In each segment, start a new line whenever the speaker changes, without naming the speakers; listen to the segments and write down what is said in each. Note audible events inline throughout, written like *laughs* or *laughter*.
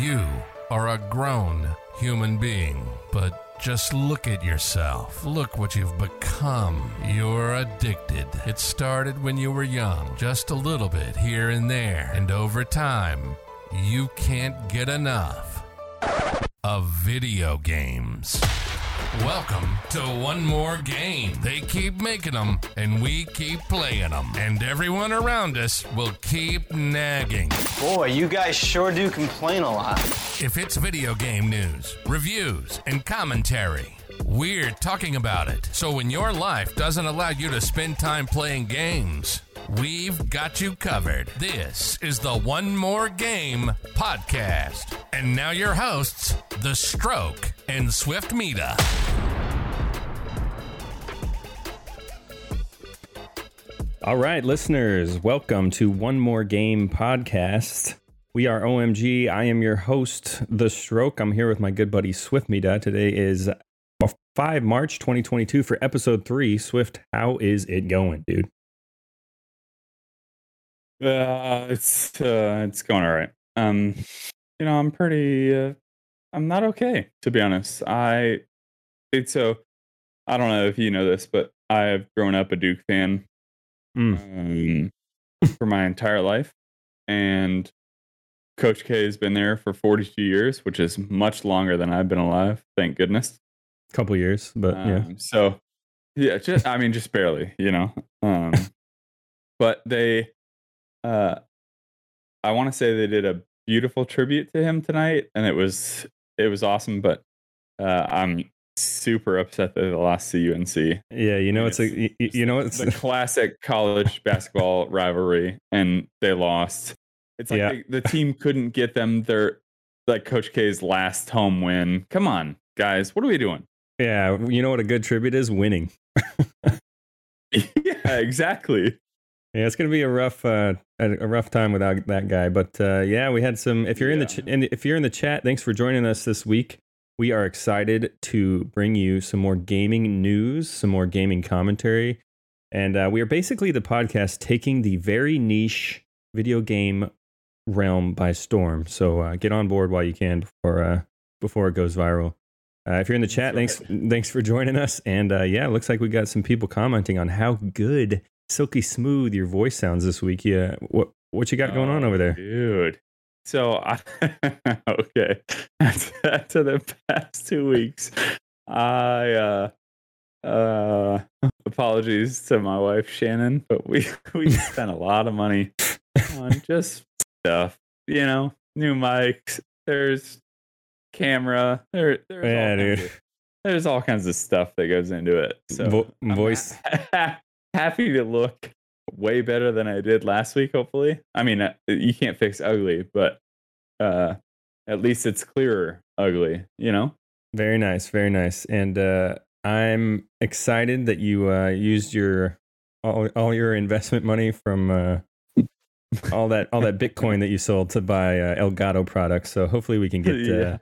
You are a grown human being, but just look at yourself. Look what you've become. You're addicted. It started when you were young, just a little bit here and there, and over time, you can't get enough of video games. Welcome to One More Game. They keep making them, and we keep playing them. And everyone around us will keep nagging.
Boy, you guys sure do complain a lot.
If it's video game news, reviews, and commentary, we're talking about it. So when your life doesn't allow you to spend time playing games, we've got you covered. This is the One More Game podcast. And now your hosts, The Stroke and Swift Meta.
All right, listeners, welcome to One More Game podcast. We are OMG. I am your host, The Stroke. I'm here with my good buddy Swift Mida. Today is 5 March 2022 for episode 3. Swift, how is it going, dude?
Uh, it's uh, it's going all right. Um, you know, I'm pretty. Uh, I'm not okay to be honest. I it's so. I don't know if you know this, but I've grown up a Duke fan um, for my entire life, and Coach K has been there for 42 years, which is much longer than I've been alive. Thank goodness.
Couple years, but yeah.
Um, so yeah, just I mean, just barely, you know. Um, *laughs* but they, uh, I want to say they did a beautiful tribute to him tonight, and it was it was awesome. But uh, I'm super upset that they lost to UNC.
Yeah, you know it's, a you, you know it's
the *laughs* classic college basketball rivalry, and they lost. It's like
Yeah.
the, the team couldn't get them their like Coach K's last home win. Come on, guys, what are we doing?
Yeah, you know what a good tribute is? Winning. *laughs*
yeah, exactly.
Yeah, it's gonna be a rough, uh, a, rough time without that guy. But uh, yeah, we had some. If you're in the ch-
Yeah.
in, if you're in the chat, thanks for joining us this week. We are excited to bring you some more gaming news, some more gaming commentary, and uh, we are basically the podcast taking the very niche video game realm by storm. So uh, get on board while you can before uh, before it goes viral. Uh, if you're in the chat, thanks thanks for joining us. And uh, yeah, it looks like we got some people commenting on how good, silky smooth your voice sounds this week. Yeah, what what you got going on
Oh,
over there?
dude? So, I, *laughs* okay, to the past two weeks, I uh, uh, apologies to my wife Shannon, but we *laughs* we spent a lot of money on just stuff, you know, new mics. There's camera. There, there's
Yeah,
all
dude.
kinds of, there's all kinds of stuff that goes into it. So
Vo- voice- *laughs*
ha- happy to look way better than I did last week. Hopefully, I mean uh, you can't fix ugly, but uh, at least it's clearer ugly. You know.
Very nice, very nice. And uh, I'm excited that you uh, used your all, all your investment money from uh, all that all that Bitcoin that you sold to buy uh, Elgato products. So hopefully we can get *laughs* uh, yeah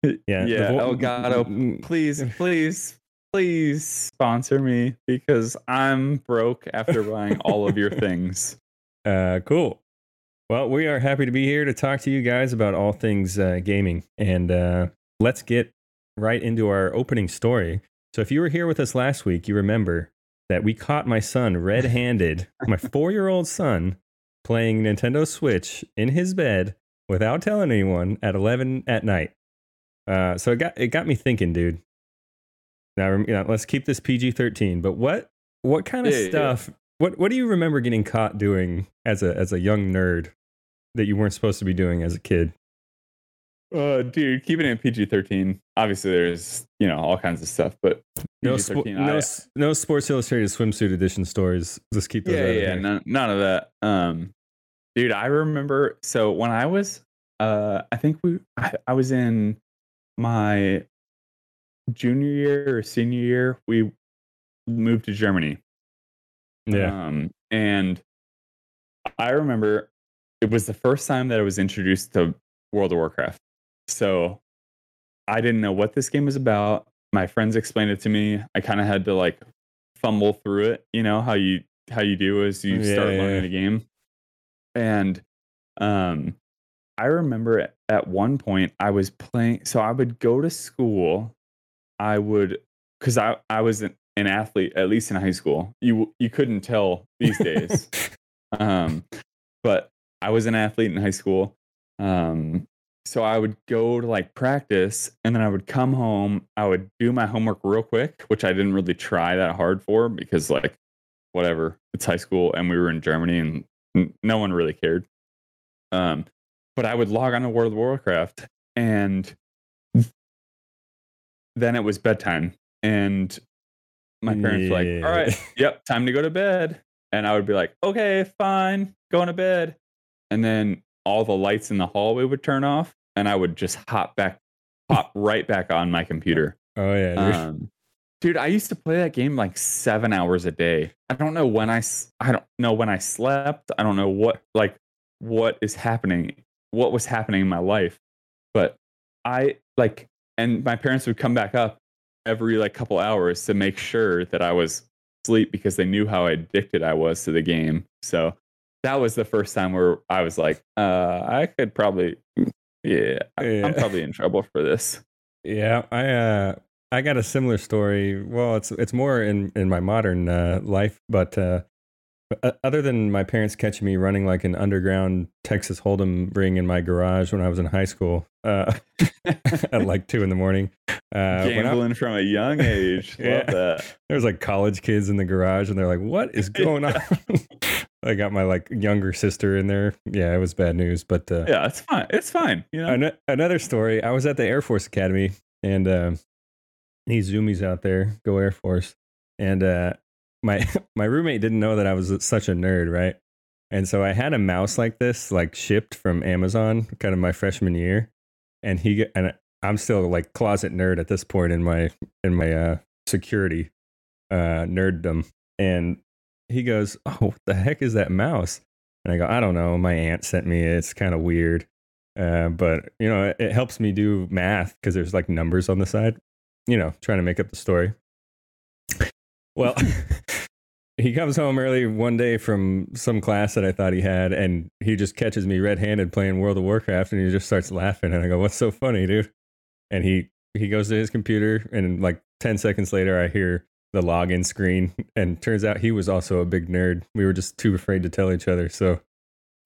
*laughs* the
yeah.
vo-
Elgato, please, please, please sponsor me because I'm broke after buying all of your *laughs* things.
Uh, cool. Well, we are happy to be here to talk to you guys about all things uh, gaming. And uh, let's get right into our opening story. So, if you were here with us last week, you remember that we caught my son red handed, my *laughs* four year old son, playing Nintendo Switch in his bed without telling anyone at 11 at night. Uh, so, it got, it got me thinking, dude. Now, you know, let's keep this PG 13, but what, what kind of
Yeah, yeah, yeah.
stuff what what do you remember getting caught doing as a as a young nerd that you weren't supposed to be doing as a kid?
Uh, dude, keeping it in PG thirteen. Obviously, there's you know all kinds of stuff, but
No,
PG-13,
spo- no,
I-
no Sports Illustrated swimsuit edition stories. Just keep those.
yeah,
out of
yeah, none, none of that. Um, dude, I remember. So when I was, uh, I think we, I, I was in my junior year or senior year. We moved to Germany.
yeah.
Um, and I remember it was the first time that I was introduced to World of Warcraft. So I didn't know what this game was about. My friends explained it to me. I kind of had to like fumble through it, you know, how you how you do as you
Yeah,
start learning
yeah.
the game. And um I remember at, one point I was playing. So I would go to school. I would because I I was an, an athlete at least in high school. You you couldn't tell these days. *laughs* um, but I was an athlete in high school. Um, so I would go to like practice and then I would come home. I would do my homework real quick, which I didn't really try that hard for because, like, whatever, it's high school and we were in Germany and n- no one really cared. Um, but I would log on to World of Warcraft and then it was bedtime. And my parents were like, all right, *laughs* yep, time to go to bed. And I would be like, okay, fine, going to bed. And then all the lights in the hallway would turn off and I would just hop back, hop *laughs* right back on my computer.
Oh yeah, dude.
Um, dude, I used to play that game like seven hours a day. I don't know when I, I don't know when I slept. I don't know what, like, what is happening, what was happening in my life. But I like, and my parents would come back up every like couple hours to make sure that I was asleep because they knew how addicted I was to the game. So that was the first time where I was like, uh, I could probably, yeah, I,
Yeah.
I'm probably in trouble for this.
Yeah, I uh I got a similar story. Well, it's it's more in in my modern uh, life, but uh, other than my parents catching me running like an underground Texas Hold'em ring in my garage when I was in high school uh, *laughs* at like two in the morning. Uh, when I-
Gambling from a young age. *laughs* Love
Yeah.
that.
there was like college kids in the garage, and they're like, "What is *laughs* going on?" I got my like younger sister in there. Yeah, it was bad news, but uh,
Yeah, it's fine. It's fine. You know.
Ano- another story. I was at the Air Force Academy, and uh, these zoomies out there go Air Force, and uh, my *laughs* my roommate didn't know that I was such a nerd, right? And so I had a mouse like this, like shipped from Amazon, kind of my freshman year, and he and I'm still like closet nerd at this point in my in my uh, security uh, nerddom, and he goes, "Oh, what the heck is that mouse?" And I go, "I don't know. My aunt sent me. it. It's kind of weird." Uh, but you know, it, it helps me do math because there's like numbers on the side. You know, trying to make up the story. Well, *laughs* he comes home early one day from some class that I thought he had, and he just catches me red-handed playing World of Warcraft, and he just starts laughing. And I go, "What's so funny, dude?" And he he goes to his computer, and like ten seconds later, I hear the login screen, and turns out he was also a big nerd. We were just too afraid to tell each other. So,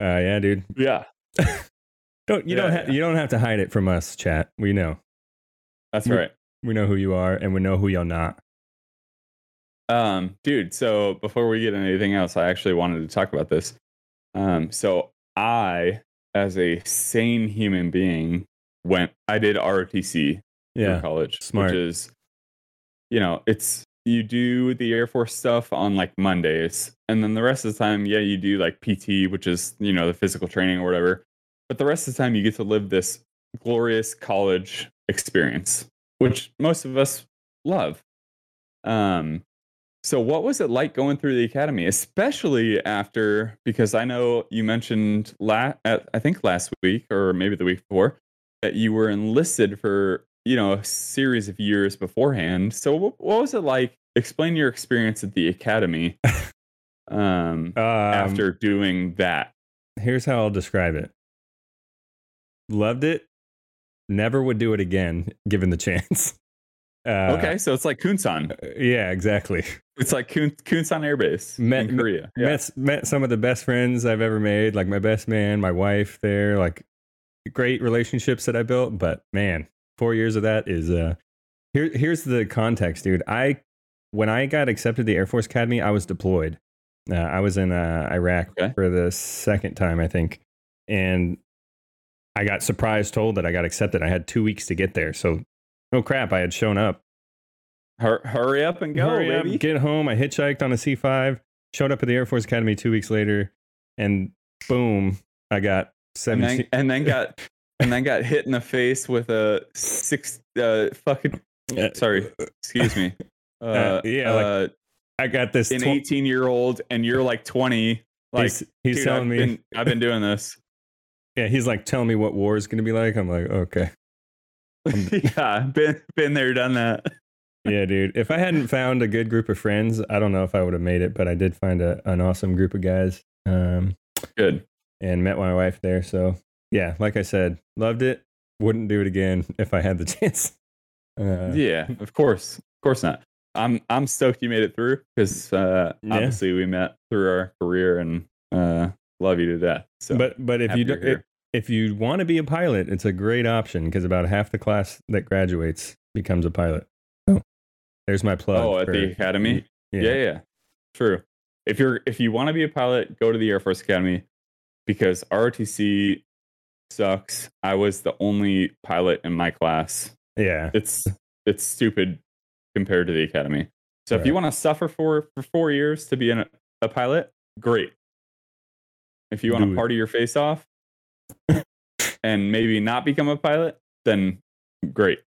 uh, yeah, dude,
yeah, *laughs*
don't you
Yeah,
don't ha-
yeah.
you don't have to hide it from us, chat. We know.
that's
We-
right.
We know who you are, and we know who you're not.
Um, dude. So before we get into anything else, I actually wanted to talk about this. Um, so I, as a sane human being, went. I did ROTC
Yeah,
through college,
smart.
which is, you know, it's you do the Air Force stuff on like Mondays, and then the rest of the time, yeah, you do like PT, which is you know the physical training or whatever. But the rest of the time, you get to live this glorious college experience, which most of us love. Um, so what was it like going through the academy, especially after because I know you mentioned la- at, I think last week or maybe the week before that you were enlisted for you know a series of years beforehand. So what, what was it like? Explain your experience at the academy um,
Um,
after doing that.
here's how I'll describe it. Loved it. Never would do it again, given the *laughs* chance. Uh,
okay, so it's like Kunsan.
Yeah, exactly.
It's like Kunsan Air Base
Met-
in Korea. Yeah.
Met met some of the best friends I've ever made, like my best man, my wife there, like great relationships that I built. But man, four years of that is uh here here's the context, dude. I when I got accepted to the Air Force Academy, I was deployed. Uh, I was in uh, Iraq
Okay.
for the second time, I think. And I got surprised told that I got accepted. I had two weeks to get there. So oh crap, I had shown up.
Hur- hurry up and go,
Hurry
baby.
up, get home. I hitchhiked on a C5, showed up at the Air Force Academy two weeks later, and boom, I got
and
17.
then, and then *laughs* got and then got hit in the face with a six uh fucking
Uh,
sorry excuse me *laughs* uh,
Uh, yeah, like
uh,
I got this.
an
tw-
18 year old and you're like 20 like
he's he's
dude,
telling
I've
me,
been, I've been doing this *laughs*
yeah, he's like telling me what war is going to be like. I'm like, okay.
yeah been been there done that
Yeah, dude. If I hadn't found a good group of friends, I don't know if I would have made it, but I did find a, an awesome group of guys um,
good
and met my wife there. So yeah, like I said, loved it. Wouldn't do it again if I had the *laughs* chance. Uh,
yeah, of course, of course not. I'm I'm stoked you made it through because uh,
Yeah.
obviously we met through our career and uh, love you to death. So,
but but if you do, if, if you want to be a pilot, it's a great option because about half the class that graduates becomes a pilot. There's my plug.
oh, at
for-
the academy,
Yeah.
yeah. yeah, true. If you're if you want to be a pilot, go to the Air Force Academy because ROTC sucks. I was the only pilot in my class.
yeah,
It's it's stupid compared to the academy. So if you want to suffer for for four years to be an, a pilot, great. If you want to party your face off *laughs* and maybe not become a pilot, then great.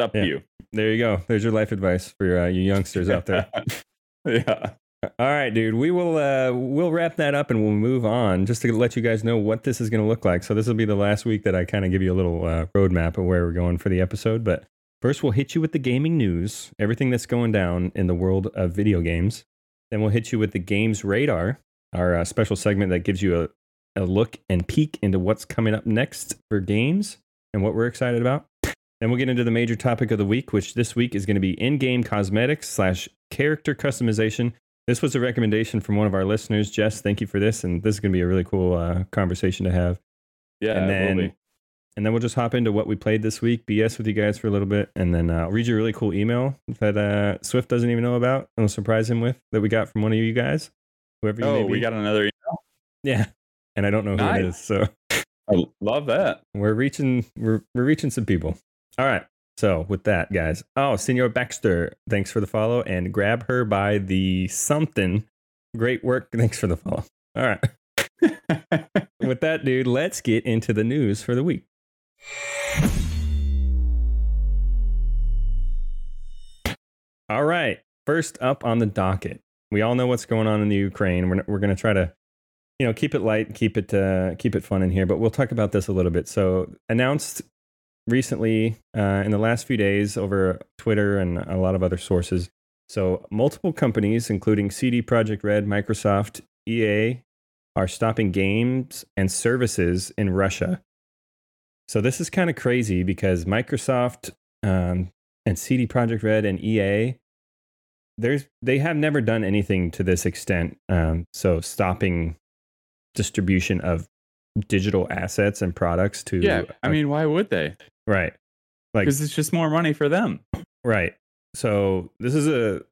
Up
Yeah.
to you.
There you go. There's your life advice for uh, you youngsters out there. *laughs*
yeah.
All right, dude. We will uh, we'll wrap that up and we'll move on just to let you guys know what this is going to look like. So this will be the last week that I kind of give you a little uh, roadmap of where we're going for the episode. But first, we'll hit you with the gaming news, everything that's going down in the world of video games. Then we'll hit you with the games radar, our uh, special segment that gives you a, a look and peek into what's coming up next for games and what we're excited about. Then we'll get into the major topic of the week, which this week is going to be in-game cosmetics slash character customization. This was a recommendation from one of our listeners, Jess. Thank you for this, and this is going to be a really cool uh, conversation to have.
Yeah.
and then,
be.
and then we'll just hop into what we played this week, BS with you guys for a little bit, and then uh, I'll read you a really cool email that uh, Swift doesn't even know about, and we'll surprise him with that we got from one of you guys, whoever you
Oh, we got another. email.
yeah, and I don't know who it
Nice.
is, so
I love that.
we're reaching we're, we're reaching some people all right. So with that guys oh senor baxter thanks for the follow and grab her by the something. Great work. *laughs* Thanks for the follow. All right. *laughs* With that dude let's get into the news for the week. All right. First up on the docket we all know what's going on in the ukraine. We're, we're going to try to you know keep it light keep it uh, keep it fun in here but we'll talk about this a little bit. So announced recently uh, in the last few days over twitter and a lot of other sources. So multiple companies including CD Projekt Red microsoft ea are stopping games and services in russia. So this is kind of crazy because microsoft um, and CD Projekt Red and ea there's they have never done anything to this extent um, so stopping distribution of digital assets and products to
yeah. I mean, why would they?
right like
Because it's just more money for them.
right so this is a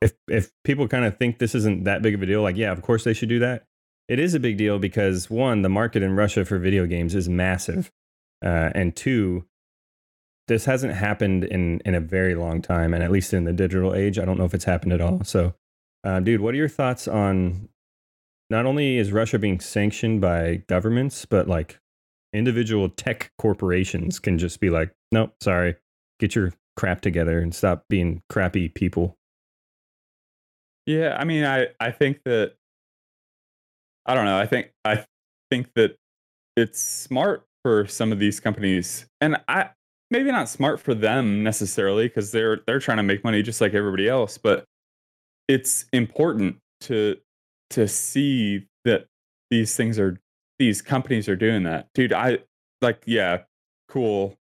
if if people kind of think this isn't that big of a deal like yeah of course they should do that it is a big deal because one the market in russia for video games is massive uh, and two this hasn't happened in in a very long time and at least in the digital age i don't know if it's happened at all so uh, dude what are your thoughts on not only is russia being sanctioned by governments but like individual tech corporations can just be like nope sorry get your crap together and stop being crappy people
Yeah, I mean, I I think that I don't know. I think I think that it's smart for some of these companies, and I maybe not smart for them necessarily because they're they're trying to make money just like everybody else. But it's important to to see that these things are these companies are doing that, dude. I like, yeah, cool.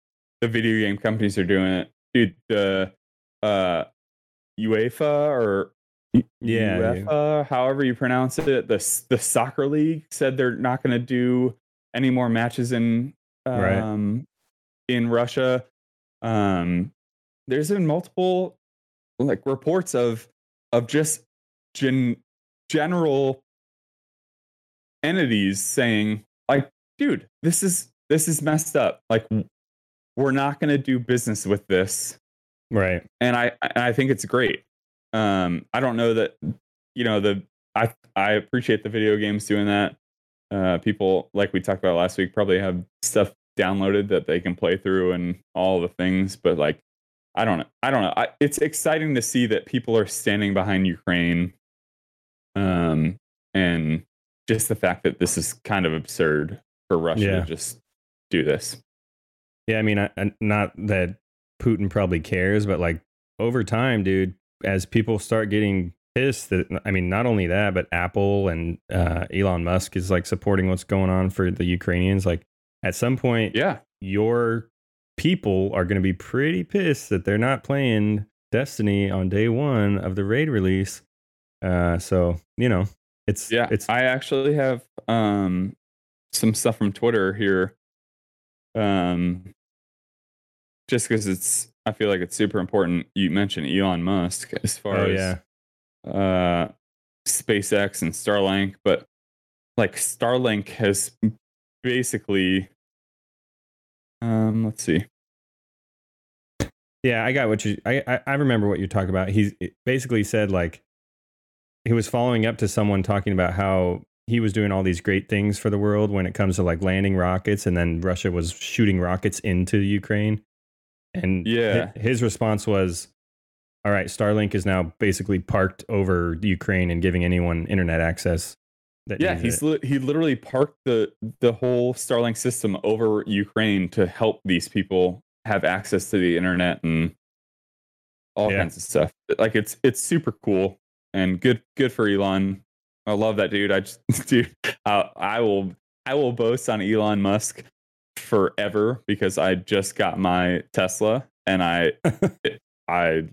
The video game companies are doing it, dude. The uh, UEFA or
Yeah,
UEFA, however you pronounce it, the the soccer league said they're not going to do any more matches in
Right.
um in Russia. Um, there's been multiple like reports of of just gen, general entities saying like, dude, this is this is messed up. Like, we're not going to do business with this
right
and I and I think it's great. Um, I don't know that you know the I I appreciate the video games doing that. Uh, people like we talked about last week probably have stuff downloaded that they can play through and all the things, but like I don't know. I don't know. I, it's exciting to see that people are standing behind Ukraine. Um, and just the fact that this is kind of absurd for Russia
Yeah.
to just do this.
yeah i mean I, I- not that putin probably cares but like over time dude as people start getting pissed that I mean, not only that, but Apple and uh, Elon Musk is like supporting what's going on for the Ukrainians. Like at some point,
Yeah.
your people are going to be pretty pissed that they're not playing Destiny on day one of the raid release. Uh, so you know, it's
Yeah.
it's
I actually have um some stuff from Twitter here. Um just because it's I feel like it's super important. You mentioned Elon Musk as far
oh
as
yeah,
uh SpaceX and Starlink, but like Starlink has basically um let's see.
yeah. I got what you. I I, I remember what you're talking about. He's basically said like he was following up to someone talking about how he was doing all these great things for the world when it comes to like landing rockets, and then Russia was shooting rockets into Ukraine. And
Yeah.
his response was, "All right, Starlink is now basically parked over Ukraine and giving anyone internet access." That
Yeah, he's li- he literally parked the the whole Starlink system over Ukraine to help these people have access to the internet and all
Yeah.
kinds of stuff. Like it's it's super cool and good good for Elon. I love that dude. I just *laughs* dude, I, I will I will boast on Elon Musk forever because I just got my Tesla and I *laughs* I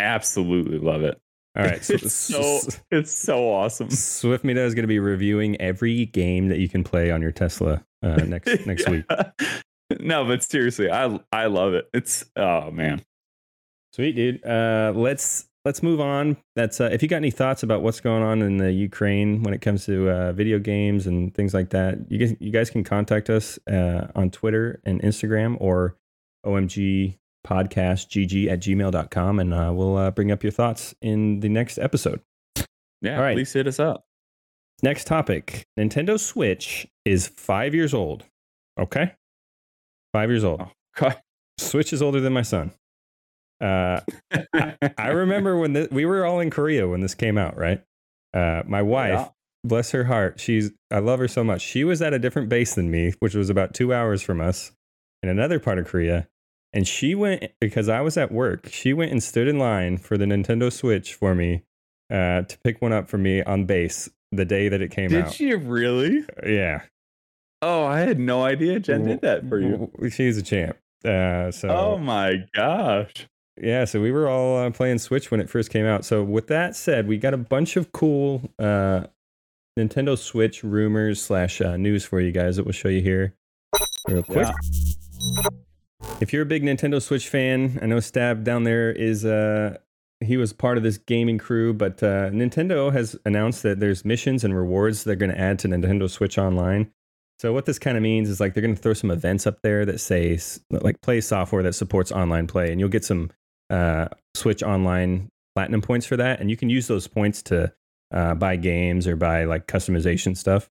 absolutely love it.
All right, so, *laughs*
It's so it's so awesome.
Swift Media is going to be reviewing every game that you can play on your Tesla uh, next next week.
No, but seriously, I I love it. It's oh man.
Sweet, dude. Uh, let's let's move on. That's uh, if you got any thoughts about what's going on in the Ukraine when it comes to uh, video games and things like that, you guys you guys can contact us uh, on Twitter and Instagram or OMG podcast gg at gmail.com and uh, we'll uh, bring up your thoughts in the next episode.
Yeah,
All right.
please hit us up.
Next topic Nintendo Switch is five years old. Okay? Five years old.
Oh.
Switch is older than my son. Uh, I remember when we were all in Korea when this came out, right? Uh, my wife,
Yeah.
bless her heart, she's I love her so much. She was at a different base than me, which was about two hours from us in another part of Korea. And she went because I was at work. She went and stood in line for the Nintendo Switch for me uh, to pick one up for me on base the day that it came out.
Did she really?
Yeah,
Oh, I had no idea Jen did that for you.
She's a champ. Uh, so
Oh my gosh.
Yeah, so we were all uh, playing Switch when it first came out. So with that said, we got a bunch of cool uh, Nintendo Switch rumors slash uh, news for you guys that we'll show you here real quick. If you're a big Nintendo Switch fan, I know Stab down there is uh, he was part of this gaming crew, but uh, Nintendo has announced that there's missions and rewards they're going to add to Nintendo Switch Online. So what this kind of means is like they're going to throw some events up there that say like play software that supports online play, and you'll get some uh, Switch Online platinum points for that, and you can use those points to uh, buy games or buy like customization stuff.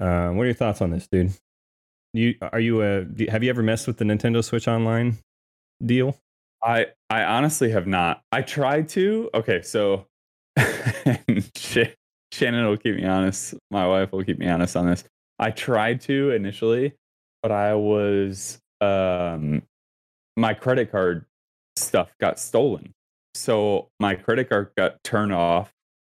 Uh, what are your thoughts on this, dude? You are you a have you ever messed with the Nintendo Switch Online deal?
I I honestly have not. I tried to. Okay, so *laughs* Shannon will keep me honest. My wife will keep me honest on this. I tried to initially, but I was um my credit card stuff got stolen. So my credit card got turned off.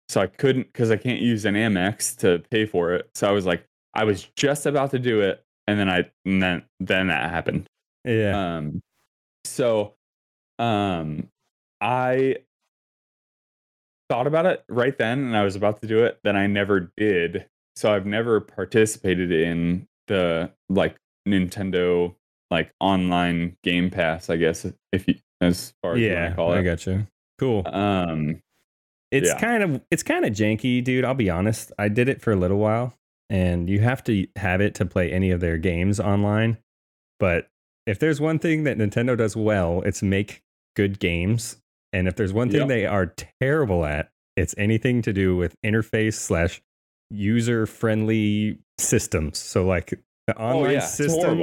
So I couldn't because I can't use an Amex to pay for it. So I was like, I was just about to do it, and then I and then then that happened.
Yeah,
Um, so, um, I thought about it right then, and I was about to do it. Then I never did. So I've never participated in the like Nintendo like online Game Pass. I guess if you as far as
yeah,
want to call
I
it.
got you. Cool.
Um,
It's
Yeah.
kind of it's kind of janky, dude. I'll be honest. I did it for a little while, and you have to have it to play any of their games online. But if there's one thing that Nintendo does well, it's make good games. And if there's one thing
Yep.
they are terrible at, it's anything to do with interface slash user friendly systems. So like the
oh
online
yeah,
system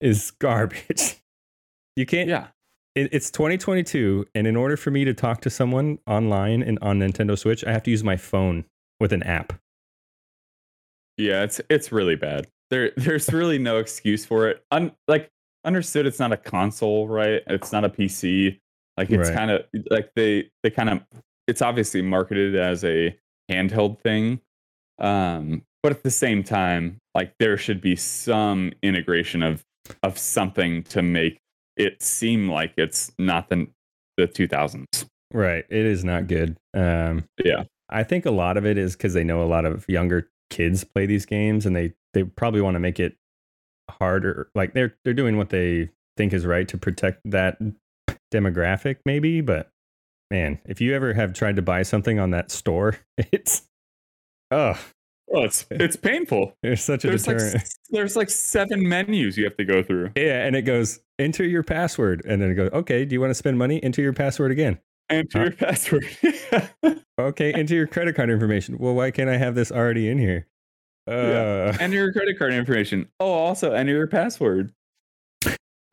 is *laughs* garbage. You can't
Yeah,
it, it's 2022 and in order for me to talk to someone online and on nintendo switch i have to use my phone with an app
yeah, it's it's really bad. There, *laughs* there's really no excuse for it. Un, like understood, it's not a console, right? It's not a PC. Like it's
Right.
kind of like they they kind of it's obviously marketed as a handheld thing. Um, but at the same time, like there should be some integration of of something to make it seem like it's not the the 2000s.
Right. It is not good. Um,
Yeah.
I think a lot of it is because they know a lot of younger kids play these games, and they they probably want to make it harder. Like they're they're doing what they think is right to protect that demographic, maybe. But man, if you ever have tried to buy something on that store, *laughs* it's oh,
Well, it's it's painful.
It's such a
There's like
deterrent.
s- there's like seven menus you have to go through.
yeah, and it goes enter your password, and then it goes okay. Do you want to spend money? Enter your password again.
Enter
Huh?
your password. *laughs*
Okay, enter your credit card information. Well, why can't I have this already in here? Uh,
Yeah. enter your credit card information. Oh, also enter your password.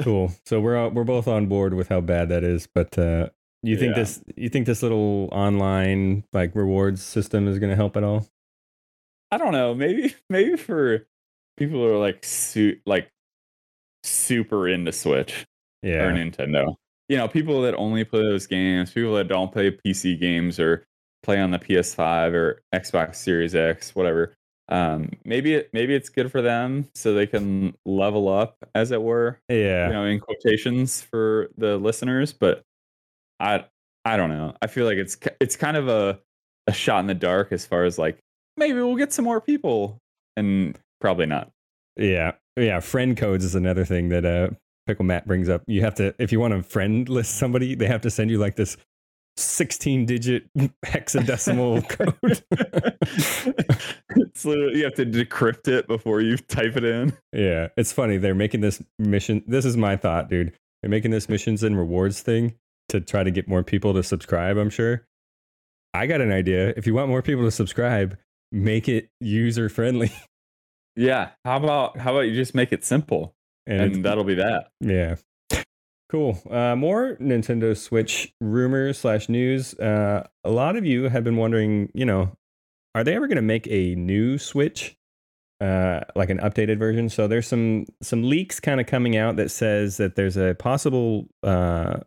cool. So we're all, we're both on board with how bad that is. But uh, you think
Yeah.
this you think this little online like rewards system is going to help at all?
I don't know. Maybe *laughs* maybe for people who are like su- like super into Switch or Nintendo. You know, people that only play those games, people that don't play PC games or play on the PS5 or Xbox Series X, whatever. Um, maybe it maybe it's good for them so they can level up, as it were.
yeah,
You know, in quotations for the listeners, but I I don't know. I feel like it's it's kind of a a shot in the dark as far as like maybe we'll get some more people, and probably not.
yeah, yeah. Friend codes is another thing that uh, Pickle Matt brings up. You have to if you want to friend list somebody, they have to send you like this. 16 digit *laughs* hexadecimal *laughs* code.
it's literally you have to decrypt it before you type it in.
Yeah, it's funny. They're making this mission. This is my thought, dude. They're making this missions and rewards thing to try to get more people to subscribe, I'm sure. I got an idea. If you want more people to subscribe, make it user friendly. *laughs*
Yeah. How about how about you just make it simple
And,
and, that'll be that.
yeah. Cool. Uh, more Nintendo Switch rumors slash news. Uh, a lot of you have been wondering, you know, are they ever going to make a new Switch, uh, like an updated version? So there's some some leaks kind of coming out that says that there's a possible uh,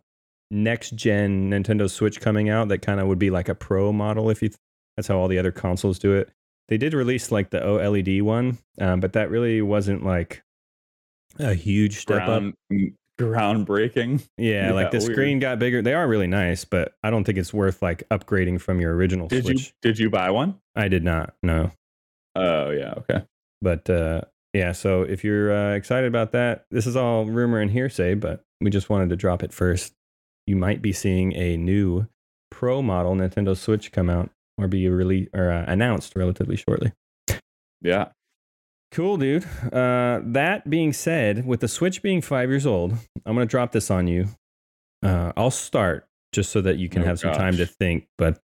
next gen Nintendo Switch coming out that kind of would be like a Pro model. If you, that's how all the other consoles do it. They did release like the OLED one, um, but that really wasn't like a huge step up.
Groundbreaking.
Yeah, like the
weird.
screen got bigger. They are really nice, but I don't think it's worth like upgrading from your original
Did
Switch.
you did you buy one?
I did not. No.
Oh yeah, okay.
But uh yeah, so if you're uh, excited about that, this is all rumor and hearsay, but we just wanted to drop it first. You might be seeing a new Pro model Nintendo Switch come out or be released or uh, announced relatively shortly.
Yeah.
Cool, dude. Uh, that being said, with the Switch being five years old, I'm going to drop this on you. Uh, I'll start just so that you can
Oh,
have some time to think. But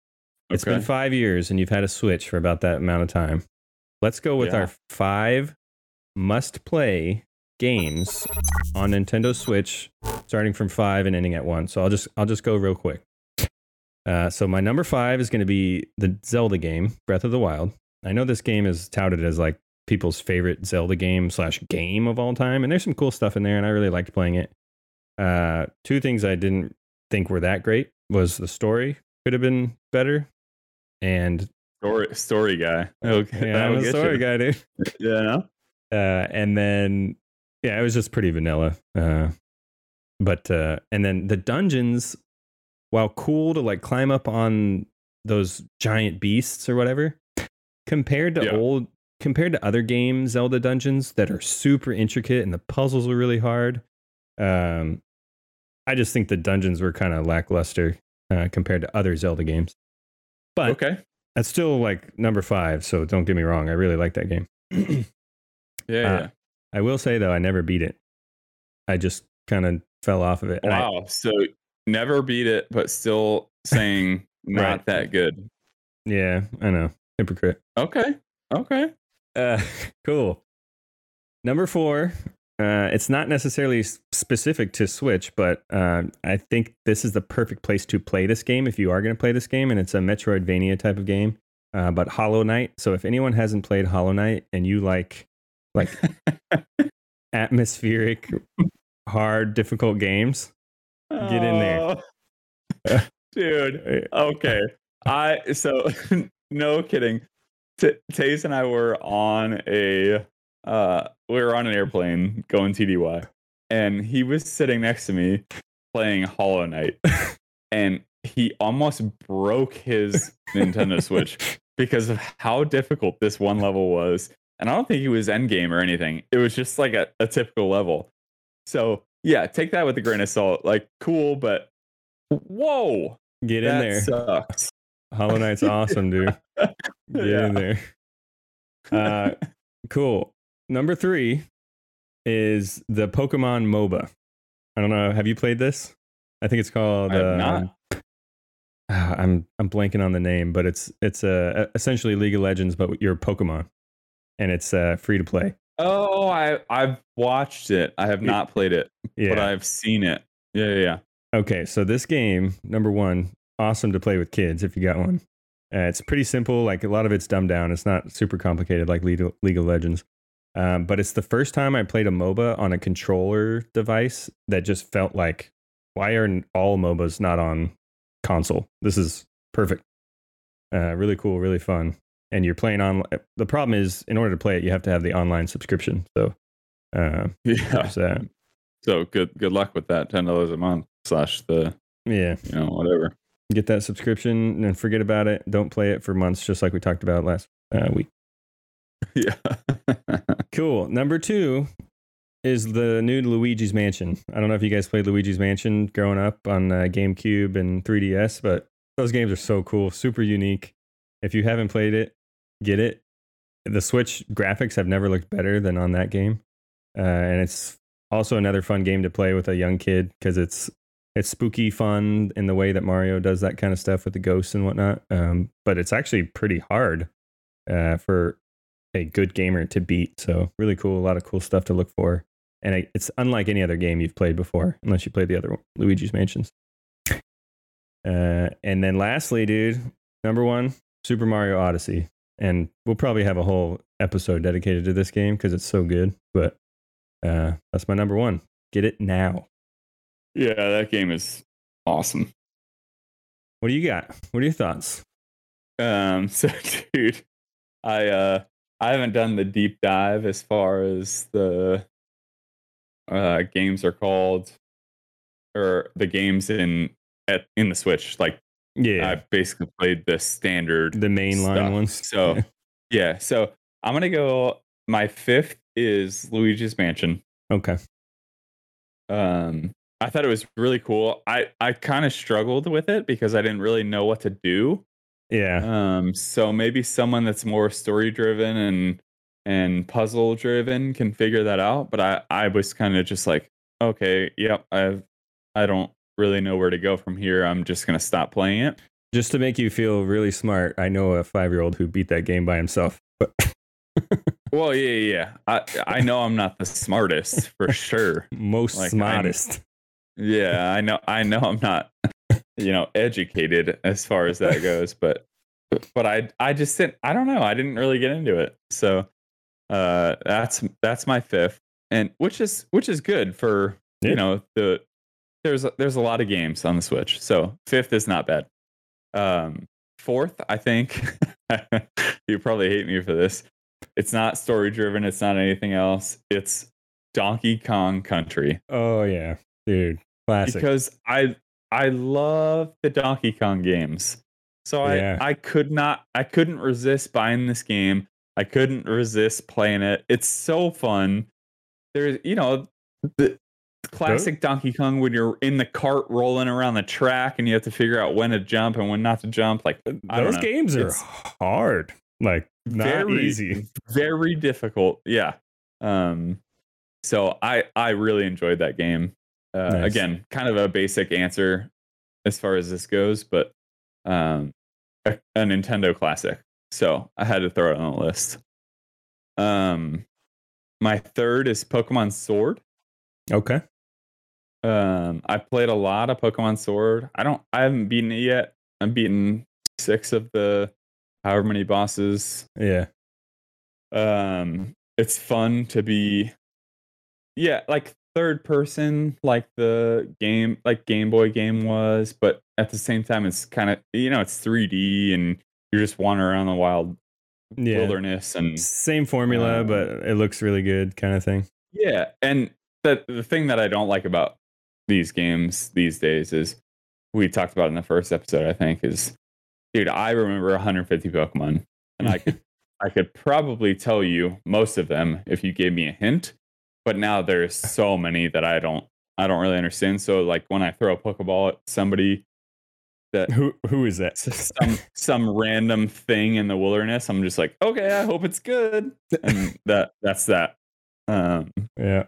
it's been five years and you've had a Switch for about that amount of time. Let's go with
Yeah.
our five must play games on Nintendo Switch, starting from five and ending at one. So I'll just I'll just go real quick. Uh, so my number five is going to be the Zelda game, Breath of the Wild. I know this game is touted as like people's favorite Zelda game slash game of all time, and there's some cool stuff in there, and I really liked playing it. Uh, two things I didn't think were that great was the story could have been better, and
Story story guy. Okay. *laughs*
yeah, I'm a story
you.
guy, dude. *laughs*
Yeah.
Uh, and then yeah, it was just pretty vanilla. Uh, but uh, and then the dungeons, while cool to like climb up on those giant beasts or whatever, compared to
Yeah.
old compared to other games Zelda dungeons that are super intricate and the puzzles are really hard. Um, I just think the dungeons were kind of lackluster uh, compared to other Zelda games. But
Okay.
that's still like number five, so don't get me wrong. I really like that game. *clears throat*
Yeah.
Uh,
yeah.
I will say though, I never beat it. I just kind of fell off of it. And I-
Wow. So never beat it, but still saying *laughs* not
Right.
that good.
yeah, I know. Hypocrite.
Okay. Okay.
Uh, *laughs* cool. Number four. Uh, it's not necessarily specific to Switch, but um, I think this is the perfect place to play this game if you are going to play this game, and it's a Metroidvania type of game. Uh, but Hollow Knight. So if anyone hasn't played Hollow Knight and you like like *laughs* atmospheric, hard, difficult games, Get in there.
Oh. *laughs* Dude. Okay. I so *laughs* no kidding. T- Taze and I were on a uh we were on an airplane going TDY and he was sitting next to me playing Hollow Knight *laughs* and he almost broke his Nintendo Switch because of how difficult this one level was. And I don't think he was endgame or anything. It was just like a, a typical level. So yeah, take that with a grain of salt. Like cool, but whoa,
Get in
that
there.
sucks.
Hollow Knight's awesome, dude. *laughs* Get in there. Uh, cool. Number three is the Pokemon MOBA. I don't know. Have you played this? I think it's called.
I have
uh,
not.
ah, I'm I'm blanking on the name, but it's it's uh, essentially League of Legends, but you're Pokemon, and it's uh, free to play.
Oh, I I've watched it. I have not played it,
Yeah.
but I've seen it. Yeah, yeah, yeah.
Okay, so this game, number one, awesome to play with kids if you got one. Uh, it's pretty simple. Like a lot of it's dumbed down. It's not super complicated like League of, League of Legends. Um, but it's the first time I played a MOBA on a controller device that just felt like, why are all MOBAs not on console? This is perfect. Uh, really cool, really fun. And you're playing on. The problem is, in order to play it, you have to have the online subscription. So, uh,
Yeah.
that.
So good good luck with that. Ten dollars a month slash the
yeah.
you know whatever.
get that subscription and forget about it. Don't play it for months, just like we talked about last uh, week. *laughs*
yeah. *laughs*
Cool. Number two is the new Luigi's Mansion. I don't know if you guys played Luigi's Mansion growing up on uh, GameCube and 3DS, but those games are so cool, super unique. If you haven't played it, get it. The Switch graphics have never looked better than on that game, uh, and it's also another fun game to play with a young kid because it's it's spooky fun in the way that Mario does that kind of stuff with the ghosts and whatnot. Um, but it's actually pretty hard uh, for a good gamer to beat. So really cool, a lot of cool stuff to look for. And it- it's unlike any other game you've played before, unless you played the other one, Luigi's Mansions. Uh, and then lastly, dude, number one, Super Mario Odyssey. And we'll probably have a whole episode dedicated to this game because it's so good. But uh, that's my number one. Get it now.
yeah, that game is awesome.
What do you got? What are your thoughts?
Um, *laughs* so dude, I uh I haven't done the deep dive as far as the uh games are called or the games in at in the Switch. Like
Yeah,
I basically played the standard
the mainline ones.
So yeah, so I'm gonna go my fifth is Luigi's Mansion.
okay.
Um I thought it was really cool. I I kind of struggled with it because I didn't really know what to do.
Yeah.
Um, so maybe someone that's more story driven and and puzzle driven can figure that out. But I I was kind of just like, okay, yep, I've I don't really know where to go from here. I'm just gonna stop playing it.
Just to make you feel really smart, I know a five year old who beat that game by himself. But *laughs*
Well, yeah, yeah, yeah. I I know I'm not the smartest for sure.
most
Like, I'm- Yeah, I know I know I'm not you know educated as far as that goes, but but I I just didn't I don't know. I didn't really get into it. So uh that's that's my fifth. And which is which is good for
Yeah.
you know the there's there's a lot of games on the Switch. So fifth is not bad. Um fourth, I think *laughs* you probably hate me for this. It's not story driven, it's not anything else. It's Donkey Kong Country
Oh yeah, dude, classic.
because I I love the Donkey Kong games. So I
Yeah.
I could not I couldn't resist buying this game. I couldn't resist playing it. It's so fun. There's you know the classic Donkey Kong when you're in the cart rolling around the track and you have to figure out when to jump and when not to jump. Like
Those
know.
games are
It's
hard. Like not
very
easy.
very difficult. Yeah. Um. So I I really enjoyed that game. Uh,
Nice.
Again, kind of a basic answer as far as this goes, but um, a, a Nintendo classic. So I had to throw it on the list. Um, my third is Pokemon Sword.
Okay.
Um, I played a lot of Pokemon Sword. I don't. I haven't beaten it yet. I'm beaten six of the however many bosses
Yeah.
um it's fun to be yeah like third person like the game like Game Boy game was, but at the same time it's kind of you know it's 3D and you're just wandering around the wild
Yeah.
wilderness and
Same formula,
Um,
but it looks really good, kind of thing.
yeah, and the the thing that I don't like about these games these days is we talked about in the first episode. I think is, dude, I remember 150 Pokemon, and I could *laughs* I could probably tell you most of them if you gave me a hint. But now there's so many that I don't I don't really understand. So like when I throw a Pokeball at somebody that
Who who is that?
some some random thing in the wilderness, I'm just like, okay, I hope it's good, and that that's that. Um, *laughs*
yeah.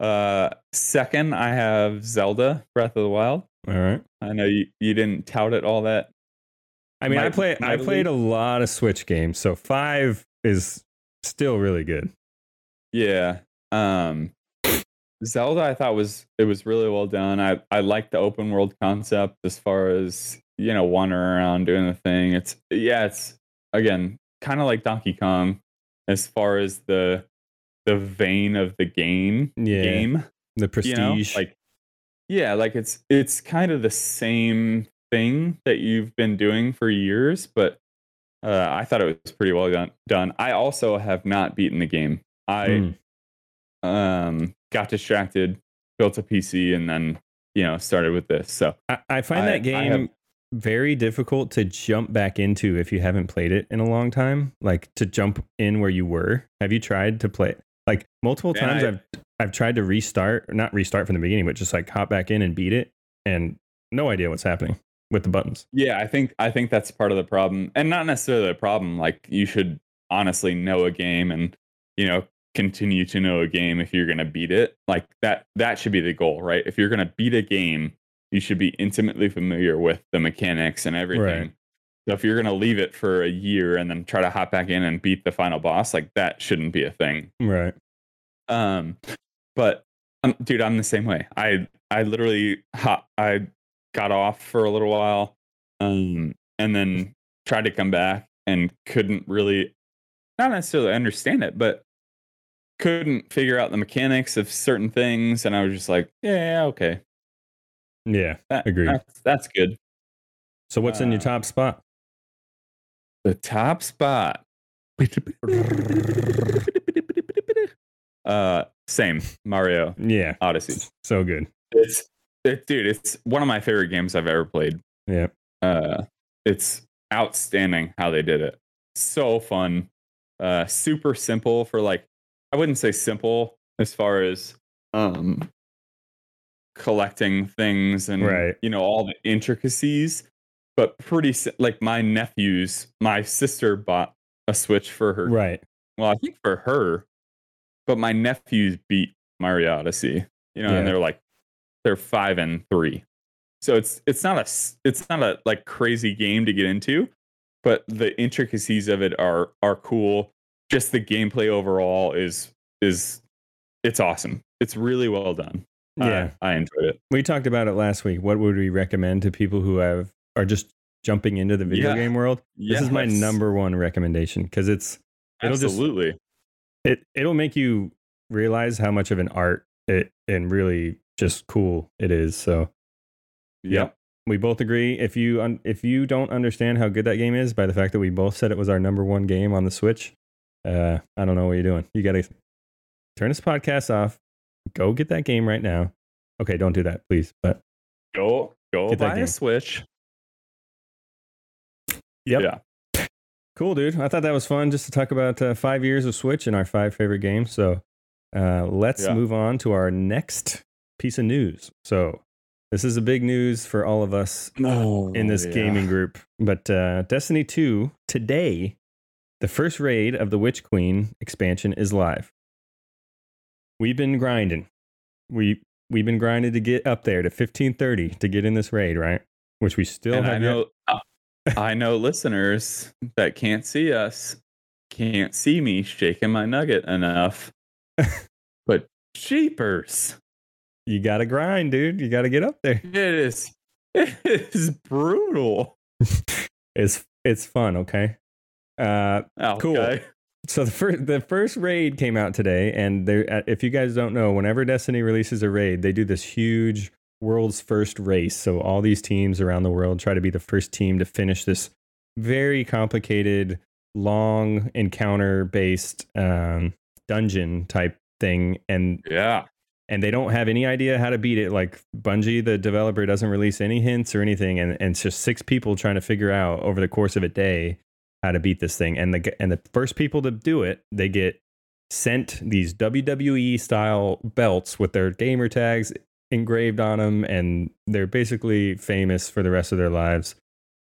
Uh, second, I have Zelda Breath of the Wild.
All right.
I know you, you didn't tout it all that.
I mean, I play I played a lot of Switch games, so five is still really good.
Yeah. Um, Zelda, I thought was it was really well done. I I like the open world concept as far as you know wandering around doing the thing. It's yeah, it's again kind of like Donkey Kong as far as the the vein of the game
Yeah.
game.
The
you
prestige.
know like yeah like it's it's kind of the same thing that you've been doing for years but uh, i thought it was pretty well done done i also have not beaten the game i
Hmm.
um got distracted built a pc and then you know started with this so
I, I find
I-
that game
have-
very difficult to jump back into if you haven't played it in a long time. Like to jump in where you were. Have you tried to play? Like multiple
Man,
times,
I-
I've I've tried to restart, not restart from the beginning, but just like hop back in and beat it, and no idea what's happening with the buttons.
yeah i think i think that's part of the problem and not necessarily a problem like you should honestly know a game and you know continue to know a game if you're going to beat it like that that should be the goal right if you're going to beat a game you should be intimately familiar with the mechanics and everything
Right.
So if you're going to leave it for a year and then try to hop back in and beat the final boss like that shouldn't be a thing
Right.
um but um, dude i'm the same way i i literally hop i got off for a little while um and then tried to come back and couldn't really not necessarily understand it but couldn't figure out the mechanics of certain things and i was just like yeah, yeah okay
Yeah.
that,
Agreed.
that's, that's good
So what's in your
Uh,
top spot?
The top spot uh same mario
Yeah.
odyssey
So good.
It's it, dude, it's one of my favorite games I've ever played.
Yeah.
Uh it's outstanding how they did it. So fun. Uh super simple for like I wouldn't say simple as far as um collecting things and
Right.
you know all the intricacies, but pretty like my nephews, my sister bought a Switch for her
Right.
well, I think for her, but my nephews beat Mario Odyssey, you know,
Yeah.
and they're like, they're five and three. So it's it's not a it's not a like crazy game to get into, but the intricacies of it are are cool. Just the gameplay overall is is it's awesome. It's really well done.
Yeah.
I, enjoyed it.
We talked about it last week. What would we recommend to people who have are just jumping into the video
Yeah.
game world? This is my number one recommendation because it's it'll just-
Absolutely.
it it'll make you realize how much of an art it and really just cool it is. So
Yep.
we both agree. If you un, if you don't understand how good that game is by the fact that we both said it was our number one game on the Switch, uh, I don't know what you're doing. You got to turn this podcast off. Go get that game right now. Okay, don't do that, please. But
Go go buy a Switch.
Yep.
Yeah.
Cool, dude. I thought that was fun just to talk about uh, five years of Switch and our five favorite games. So uh, let's
Yeah.
move on to our next piece of news. So this is a big news for all of us
No. *clears throat*
in this gaming group. But uh, Destiny 2, today, the first raid of the Witch Queen expansion is live. We've been grinding. We we've been grinding to get up there to 1530 to get in this raid, right? Which we still
and
have
I
yet-
know I know listeners that can't see us can't see me shaking my nugget enough. *laughs* but jeepers.
you got to grind, dude. You got to get up there.
It is it is brutal. *laughs*
It's it's fun, okay? Uh
Okay.
Cool. so the first the first raid came out today, and there. uh, If you guys don't know, whenever Destiny releases a raid, they do this huge world's first race. So all these teams around the world try to be the first team to finish this very complicated, long encounter based um, dungeon type thing, and
Yeah.
and they don't have any idea how to beat it. Like Bungie, the developer, doesn't release any hints or anything, and, and it's just six people trying to figure out over the course of a day how to beat this thing. And the and the first people to do it, they get sent these WWE style belts with their gamer tags engraved on them, and they're basically famous for the rest of their lives.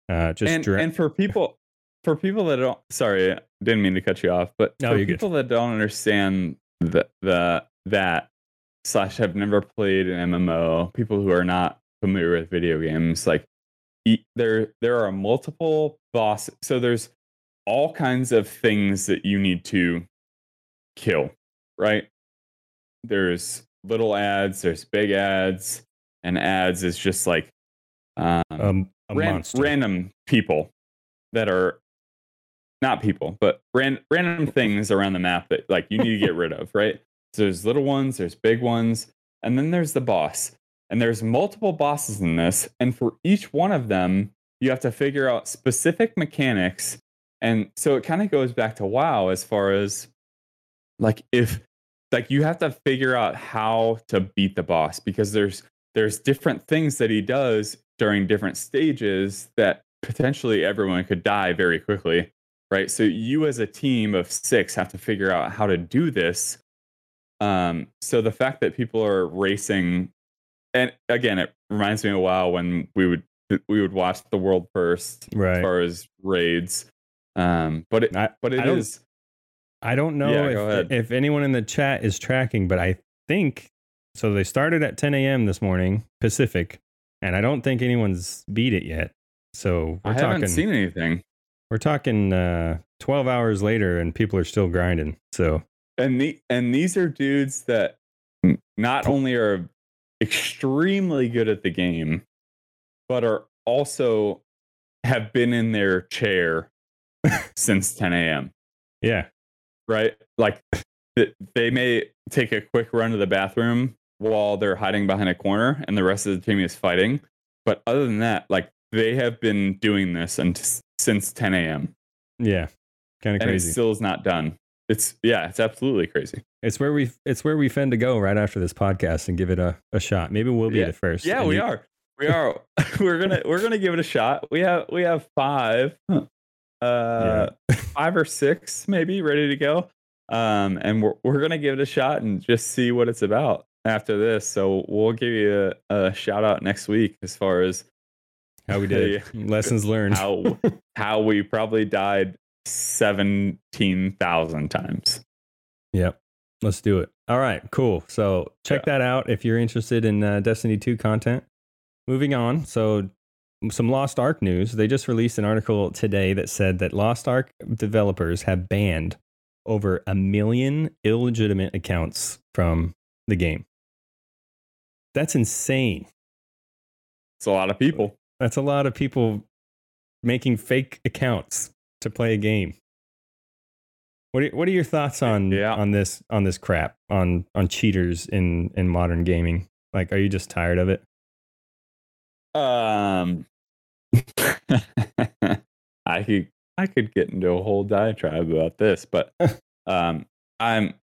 Uh, just
and,
dra-
and for people for people that don't sorry didn't mean to cut you off but
No,
for
you're good.
people that don't understand the, the that slash have never played an mmo people who are not familiar with video games like there there are multiple boss so there's all kinds of things that you need to kill right there's little ads there's big ads and ads is just like um,
um,
ran- random people that are not people, but ran- random *laughs* things around the map that like you need to get rid of, right? So there's little ones, there's big ones, and then there's the boss. And there's multiple bosses in this, and for each one of them, you have to figure out specific mechanics. And so it kind of goes back to WoW as far as like if like you have to figure out how to beat the boss because there's there's different things that he does during different stages that potentially everyone could die very quickly right? So you as a team of six have to figure out how to do this. Um so the fact that people are racing and again it reminds me of wow when we would we would watch the world first as
right.
far as raids. Um but it
I,
but it
I
is
I don't know
Yeah,
if, if anyone in the chat is tracking, but I think so. They started at 10 a.m. this morning Pacific, and I don't think anyone's beat it yet. So we're
i haven't seen anything
we're talking uh, 12 hours later, and people are still grinding. So
and the and these are dudes that not only are extremely good at the game but are also have been in their chair *laughs* since 10 a.m
yeah,
right like they may take a quick run to the bathroom while they're hiding behind a corner and the rest of the team is fighting but other than that like they have been doing this and since 10 a.m
yeah, kind of
and it
crazy.
still is not done it's yeah it's absolutely crazy
it's where we it's where we fend to go right after this podcast and give it a, a shot. Maybe we'll be
Yeah.
the first.
Yeah, we
you-
are. We are. *laughs* we're gonna we're gonna give it a shot. We have we have five, uh, five or six maybe ready to go. Um, and we're we're gonna give it a shot and just see what it's about after this. So we'll give you a, a shout out next week as far as
How we *laughs* did. Lessons learned.
how how we probably died seventeen thousand times.
Yep. Let's do it. All right, cool. So check that out if you're interested in uh, Destiny 2 content. Moving on. So, some Lost Ark news. They just released an article today that said that Lost Ark developers have banned over a million illegitimate accounts from the game. That's insane.
It's a lot of people.
That's a lot of people making fake accounts to play a game. What are, what are your thoughts on
Yeah.
on this on this crap on on cheaters in in modern gaming? Like, are you just tired of it?
Um, *laughs* I could I could get into a whole diatribe about this, but *laughs* um, I'm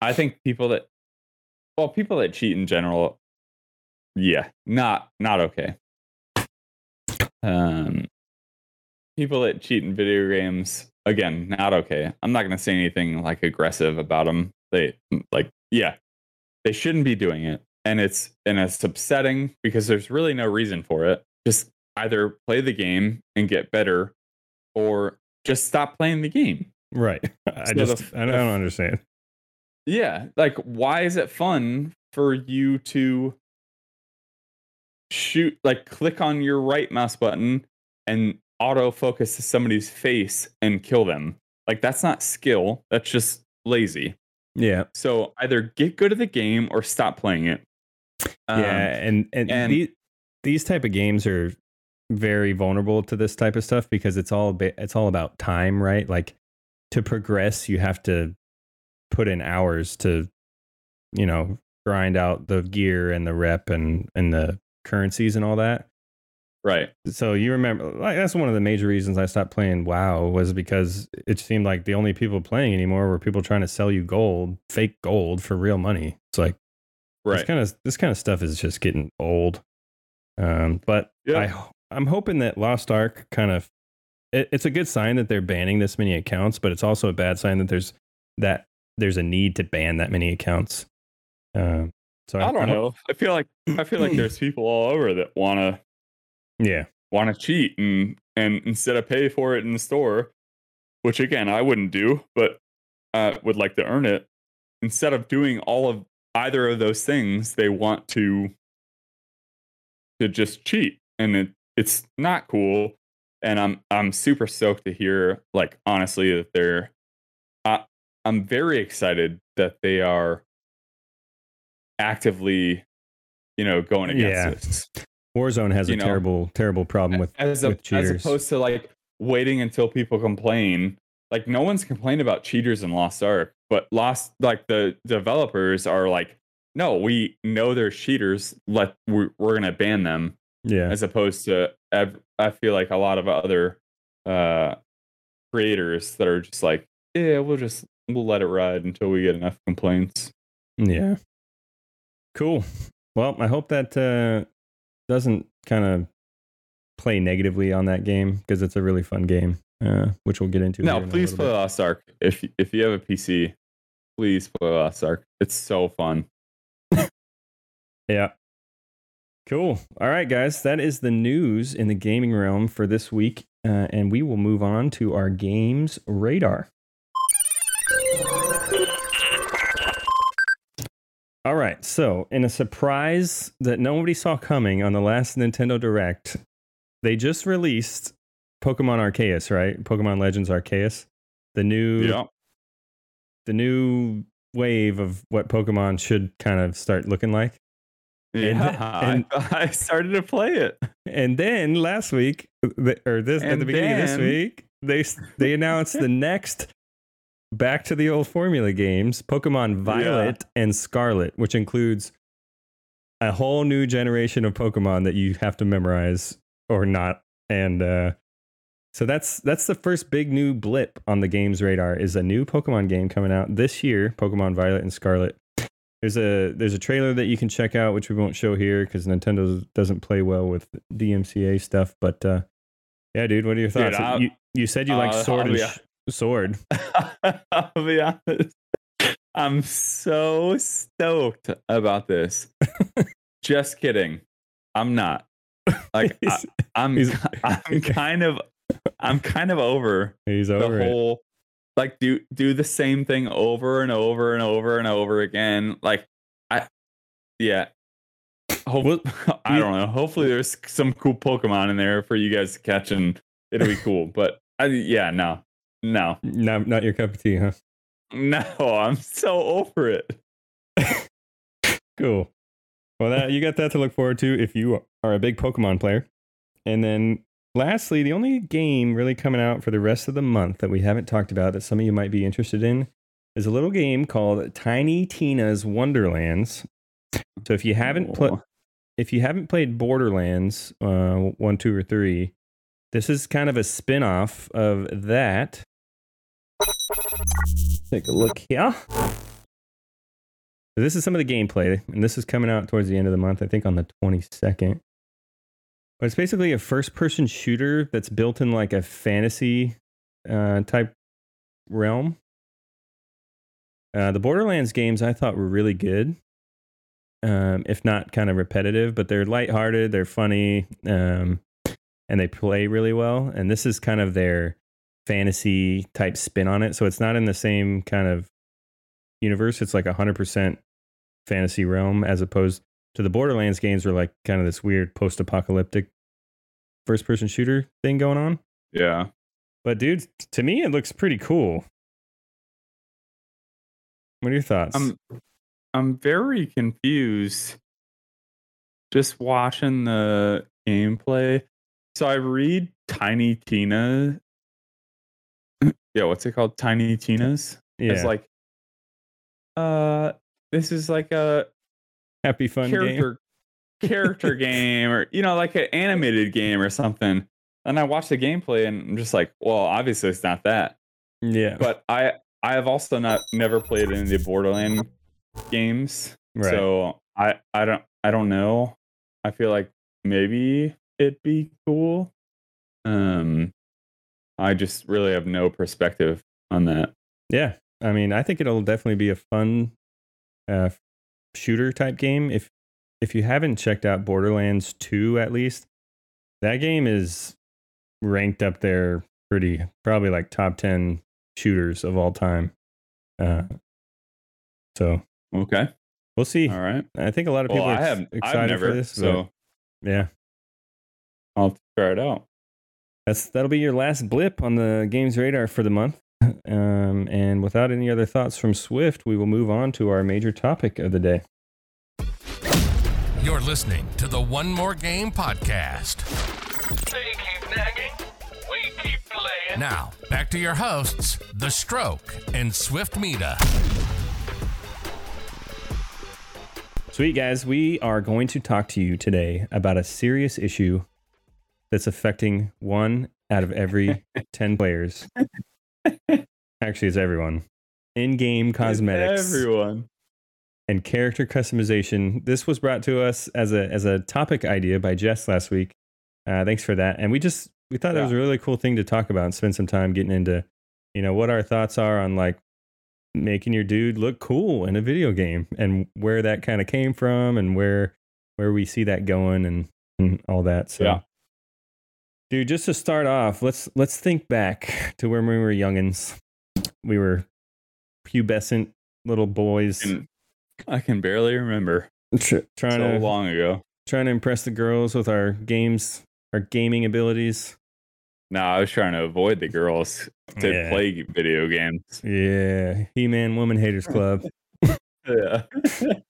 I think people that well people that cheat in general, yeah, not not okay. Um, people that cheat in video games again, not okay. I'm not gonna say anything like aggressive about them. They like yeah, they shouldn't be doing it and it's and it's upsetting because there's really no reason for it just either play the game and get better or just stop playing the game
Right. *laughs* I
So
just I don't understand.
yeah like why is it fun for you to shoot like click on your right mouse button and auto focus to somebody's face and kill them like that's not skill that's just lazy
Yeah.
so either get good at the game or stop playing it Um,
yeah, and and,
and-
these, these type of games are very vulnerable to this type of stuff because it's all it's all about time, right? Like to progress, you have to put in hours to, you know, grind out the gear and the rep and and the currencies and all that.
Right.
So you remember, like that's one of the major reasons I stopped playing WoW was because it seemed like the only people playing anymore were people trying to sell you gold, fake gold for real money. It's like this
Right.
kind of this kind of stuff is just getting old. Um, but
Yeah.
I I'm hoping that Lost Ark kind of it, it's a good sign that they're banning this many accounts, but it's also a bad sign that there's that there's a need to ban that many accounts. Um, so
I don't
hope-
know. I feel like I feel like there's people all over that want *clears throat* to
Yeah,
want to cheat and and instead of pay for it in the store, which again I wouldn't do, but uh, would like to earn it. Instead of doing all of either of those things, they want to to just cheat, and it it's not cool. And I'm I'm super stoked to hear, like honestly, that they're. I I'm very excited that they are actively, you know, going against
Yeah.
this
Warzone has a
know,
terrible terrible problem with
as, a,
with
as opposed to like waiting until people complain. Like no one's complained about cheaters in Lost Ark, but Lost like the developers are like, no, we know they're cheaters. Let we're, we're gonna ban them.
yeah,
As opposed to ev- I feel like a lot of other uh creators that are just like, yeah, we'll just we'll let it ride until we get enough complaints.
yeah. Cool. Well, I hope that uh, doesn't kind of play negatively on that game because it's a really fun game, uh, which we'll get into.
No, please play
bit.
Lost Ark. If if you have a PC, please play Lost Ark. It's so fun.
Yeah. Cool. All right, guys. That is the news in the gaming realm for this week. Uh, and we will move on to our games radar. All right. So, in a surprise that nobody saw coming on the last Nintendo Direct, they just released Pokemon Arceus, right? Pokemon Legends Arceus. The new
Yeah.
The new wave of what Pokemon should kind of start looking like. And-
Yeah,
and- *laughs*
I, *laughs* I started to play it.
And then last week, or this at the
And
beginning of this week, they they *laughs* announced the next back to the old formula games, Pokemon Violet and Scarlet, which includes a whole new generation of Pokemon that you have to memorize or not. And uh, so that's that's the first big new blip on the games radar is a new Pokemon game coming out this year, Pokemon Violet and Scarlet. There's a there's a trailer that you can check out, which we won't show here because Nintendo doesn't play well with DMCA stuff. But uh, yeah, dude, what are your thoughts?
I'll-
you you said you like
uh,
sword and sh- sword. *laughs*
I'll be honest. I'm so stoked about this. *laughs* Just kidding. I'm not. Like *laughs* I, I'm I'm kind of I'm kind of over
He's
the
over it.
whole like do do the same thing over and over and over and over again. Like I yeah. Hope, *laughs* I don't know. Hopefully there's some cool Pokemon in there for you guys to catch and it'll be cool. *laughs* But I, yeah, no. No.
Not not your cup of tea, huh?
No, I'm so over it.
Cool. Well, that you got that to look forward to if you are a big Pokemon player. And then lastly, the only game really coming out for the rest of the month that we haven't talked about that some of you might be interested in is a little game called Tiny Tina's Wonderlands. So if you haven't played
Oh.
if you haven't played Borderlands uh, 1, 2 or 3, this is kind of a spin-off of that. Take a look here. So this is some of the gameplay, and this is coming out towards the end of the month, I think on the 22nd. But it's basically a first person shooter that's built in like a fantasy uh, type realm. Uh, the Borderlands games I thought were really good, um, if not kind of repetitive, but they're lighthearted, they're funny, um, and they play really well. And this is kind of their fantasy type spin on it. So it's not in the same kind of universe. It's like a hundred percent fantasy realm as opposed to the Borderlands games were like kind of this weird post apocalyptic first person shooter thing going on.
Yeah.
But dude, to me it looks pretty cool. What are your thoughts?
I'm I'm very confused just watching the gameplay. So I read Tiny Tina *clears throat* yeah, what's it called? Tiny Tina's.
Yeah.
It's like, uh, this is like a
Happy fun game.
character character *laughs* game, or you know, like an animated game or something. And I watch the gameplay, and I'm just like, well, obviously it's not that.
Yeah.
But I I have also not never played any of the Borderland games,
right.
so I I don't I don't know. I feel like maybe it'd be cool. Um, I just really have no perspective on that.
Yeah, I mean, I think it'll definitely be a fun uh, shooter type game. If if you haven't checked out Borderlands Two, at least that game is ranked up there pretty, probably like top ten shooters of all time. Uh, so
Okay,
we'll see.
all right.
I think a lot of
Well,
people are
I have
excited
I've never
for this.
so
yeah,
I'll try it out.
that's that'll be your last blip on the games radar for the month. Um, and without any other thoughts from Swift, we will move on to our major topic of the day.
You're listening to the One More Game podcast.
They keep nagging, we keep playing.
Now, back to your hosts, The Stroke and Swift Mita.
Sweet guys, we are going to talk to you today about a serious issue that's affecting one out of every *laughs* 10 players. *laughs* Actually, it's everyone. In game cosmetics
Everyone.
and character customization. This was brought to us as a as a topic idea by Jess last week. Uh, thanks for that. And we just we thought it was a really cool thing to talk about and spend some time getting into, you know, what our thoughts are on like making your dude look cool in a video game and where that kind of came from and where where we see that going and, and all that. So
Yeah.
Dude, just to start off, let's let's think back to when we were youngins. We were pubescent little boys
And I can barely remember.
tr- trying
so
to
long ago.
trying to impress the girls with our games, our gaming abilities.
No, I was trying to avoid the girls to
Yeah.
play video games.
Yeah, He-Man Woman Haters *laughs* Club.
Yeah.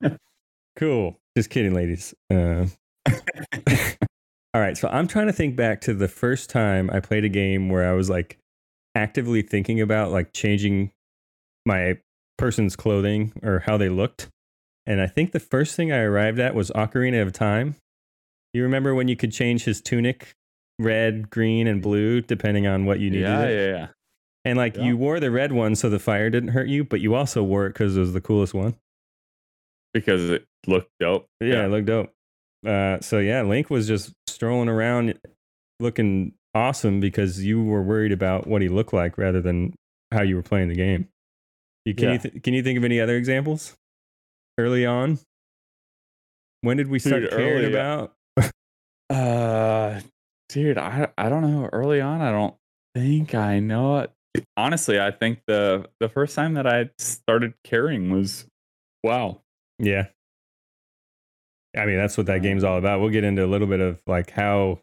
*laughs*
cool. Just kidding, ladies. Uh, *laughs* all right, so I'm trying to think back to the first time I played a game where I was like actively thinking about like changing my person's clothing or how they looked. And I think the first thing I arrived at was Ocarina of Time. You remember when you could change his tunic red, green, and blue depending on what you needed?
yeah, yeah, yeah.
And like
Yeah.
you wore the red one so the fire didn't hurt you, but you also wore it because it was the coolest one.
Because it looked dope.
Yeah, it looked dope. Uh, so yeah, Link was just strolling around looking awesome because you were worried about what he looked like rather than how you were playing the game. You, can,
Yeah.
you th- can you think of any other examples early on? When did we start
Dude,
caring
early-
about? *laughs*
Uh, dude, I I don't know. Early on, I don't think I know it. Honestly, I think the the first time that I started caring was wow.
Yeah. I mean, that's what that game's all about. We'll get into a little bit of like how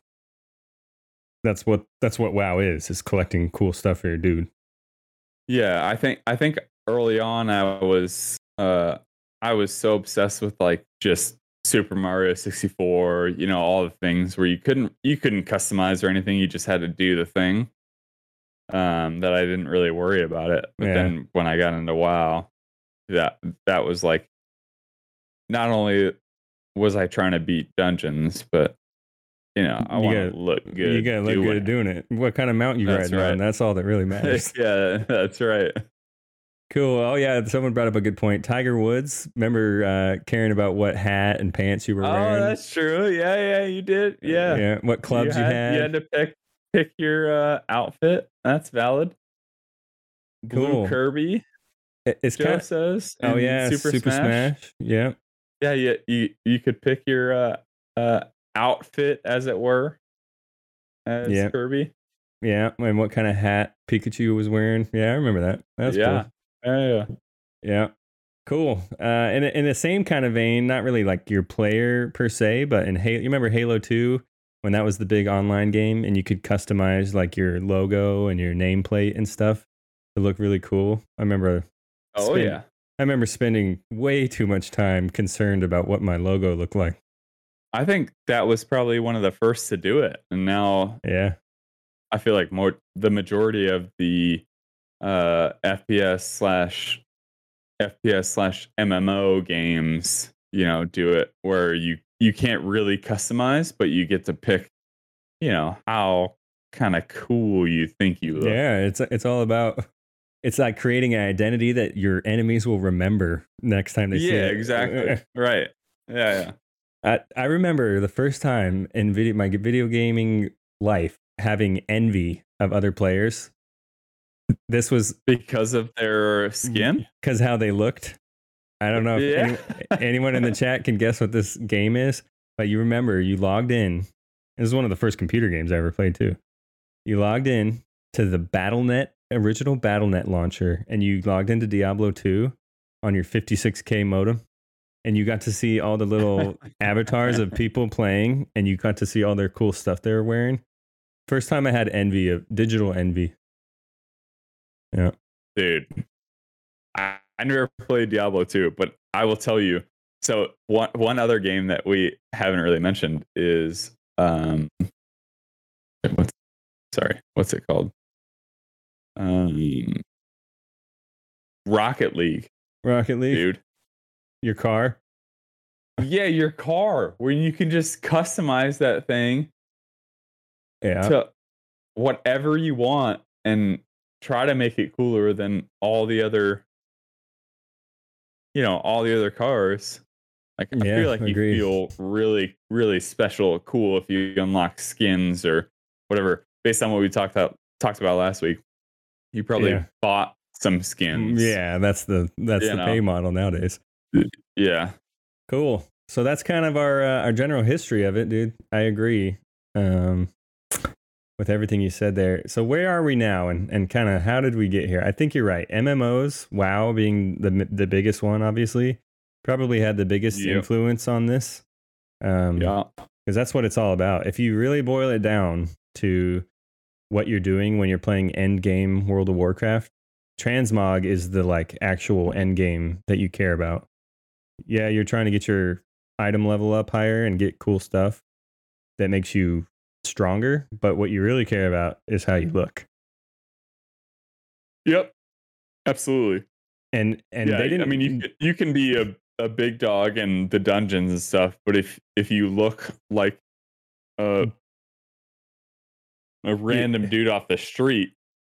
that's what that's what WoW is, is collecting cool stuff for your dude.
Yeah, I think I think early on I was uh I was so obsessed with like just Super Mario 64, you know, all the things where you couldn't you couldn't customize or anything, you just had to do the thing. Um that I didn't really worry about it. But
Yeah.
then when I got into WoW, that that was like not only was I trying to beat dungeons, but you know, I want
gotta-
look good.
you gotta look
doing
good
it.
doing it. What kind of mount you
That's
riding on?
right.
That's all that really *laughs* matters.
yeah, that's right.
cool. Oh yeah, someone brought up a good point. Tiger Woods. Remember uh, caring about what hat and pants you were wearing?
Oh, that's true. Yeah, yeah, you did. Yeah.
yeah. What clubs you had?
You had to pick pick your uh, outfit. That's valid.
Cool.
Blue Kirby,
It- it's
Joe
kind of.
says.
Oh yeah,
Super, Smash.
Yeah.
Yeah, yeah. You you could pick your uh, uh, outfit, as it were, as
Yeah.
Kirby.
Yeah. And what kind of hat Pikachu was wearing? Yeah, I remember that. That's
yeah.
cool.
Yeah, yeah.
Yeah. Cool. Uh, in in the same kind of vein, not really like your player per se, but in Halo, you remember Halo Two when that was the big online game, and you could customize like your logo and your nameplate and stuff to look really cool. I remember.
Oh yeah.
I remember spending way too much time concerned about what my logo looked like.
I think that was probably one of the first to do it, and now
Yeah.
I feel like more the majority of the uh, FPS slash FPS slash MMO games, you know, do it where you you can't really customize, but you get to pick, you know, how kind of cool you think you look.
Yeah, it's it's all about it's like creating an identity that your enemies will remember next time they see
you.
yeah,
exactly. *laughs* right. Yeah, yeah.
I, I remember the first time in video my video gaming life having envy of other players. This was
Because of their skin.
because how they looked. I don't know if
Yeah.
any- anyone in the *laughs* chat can guess what this game is, but you remember you logged in. This is one of the first computer games I ever played too. You logged in to the BattleNet original Battle.net launcher, and you logged into Diablo 2 on your 56k modem, and you got to see all the little *laughs* avatars of people playing, and you got to see all their cool stuff they were wearing. First time I had envy of digital envy. Yeah.
dude. I, I never played Diablo 2, but I will tell you. So one one other game that we haven't really mentioned is um what's sorry, what's it called? Um Rocket League,
Rocket League,
dude.
your car.
Yeah, your car where you can just customize that thing
Yeah.
to whatever you want and try to make it cooler than all the other you know all the other cars like i
Yeah,
feel like
agreed.
you feel really really special cool if you unlock skins or whatever based on what we talked about talked about last week you probably
Yeah.
bought some skins
Yeah, that's the that's
You
the
know.
pay model nowadays.
yeah
Cool. So that's kind of our uh, our general history of it, dude. I agree um, with everything you said there. So where are we now, and and kind of how did we get here? I think you're right. MMOs, WoW being the the biggest one, obviously, probably had the biggest
Yep.
influence on this. Um,
yeah
because that's what it's all about. If you really boil it down to what you're doing when you're playing end game World of Warcraft, transmog is the like actual end game that you care about. Yeah, you're trying to get your item level up higher and get cool stuff that makes you stronger, but what you really care about is how you look.
yep absolutely
And and
yeah,
they didn't
I mean, you can- you can be a, a big dog in the dungeons and stuff, but if if you look like a a random dude off the street,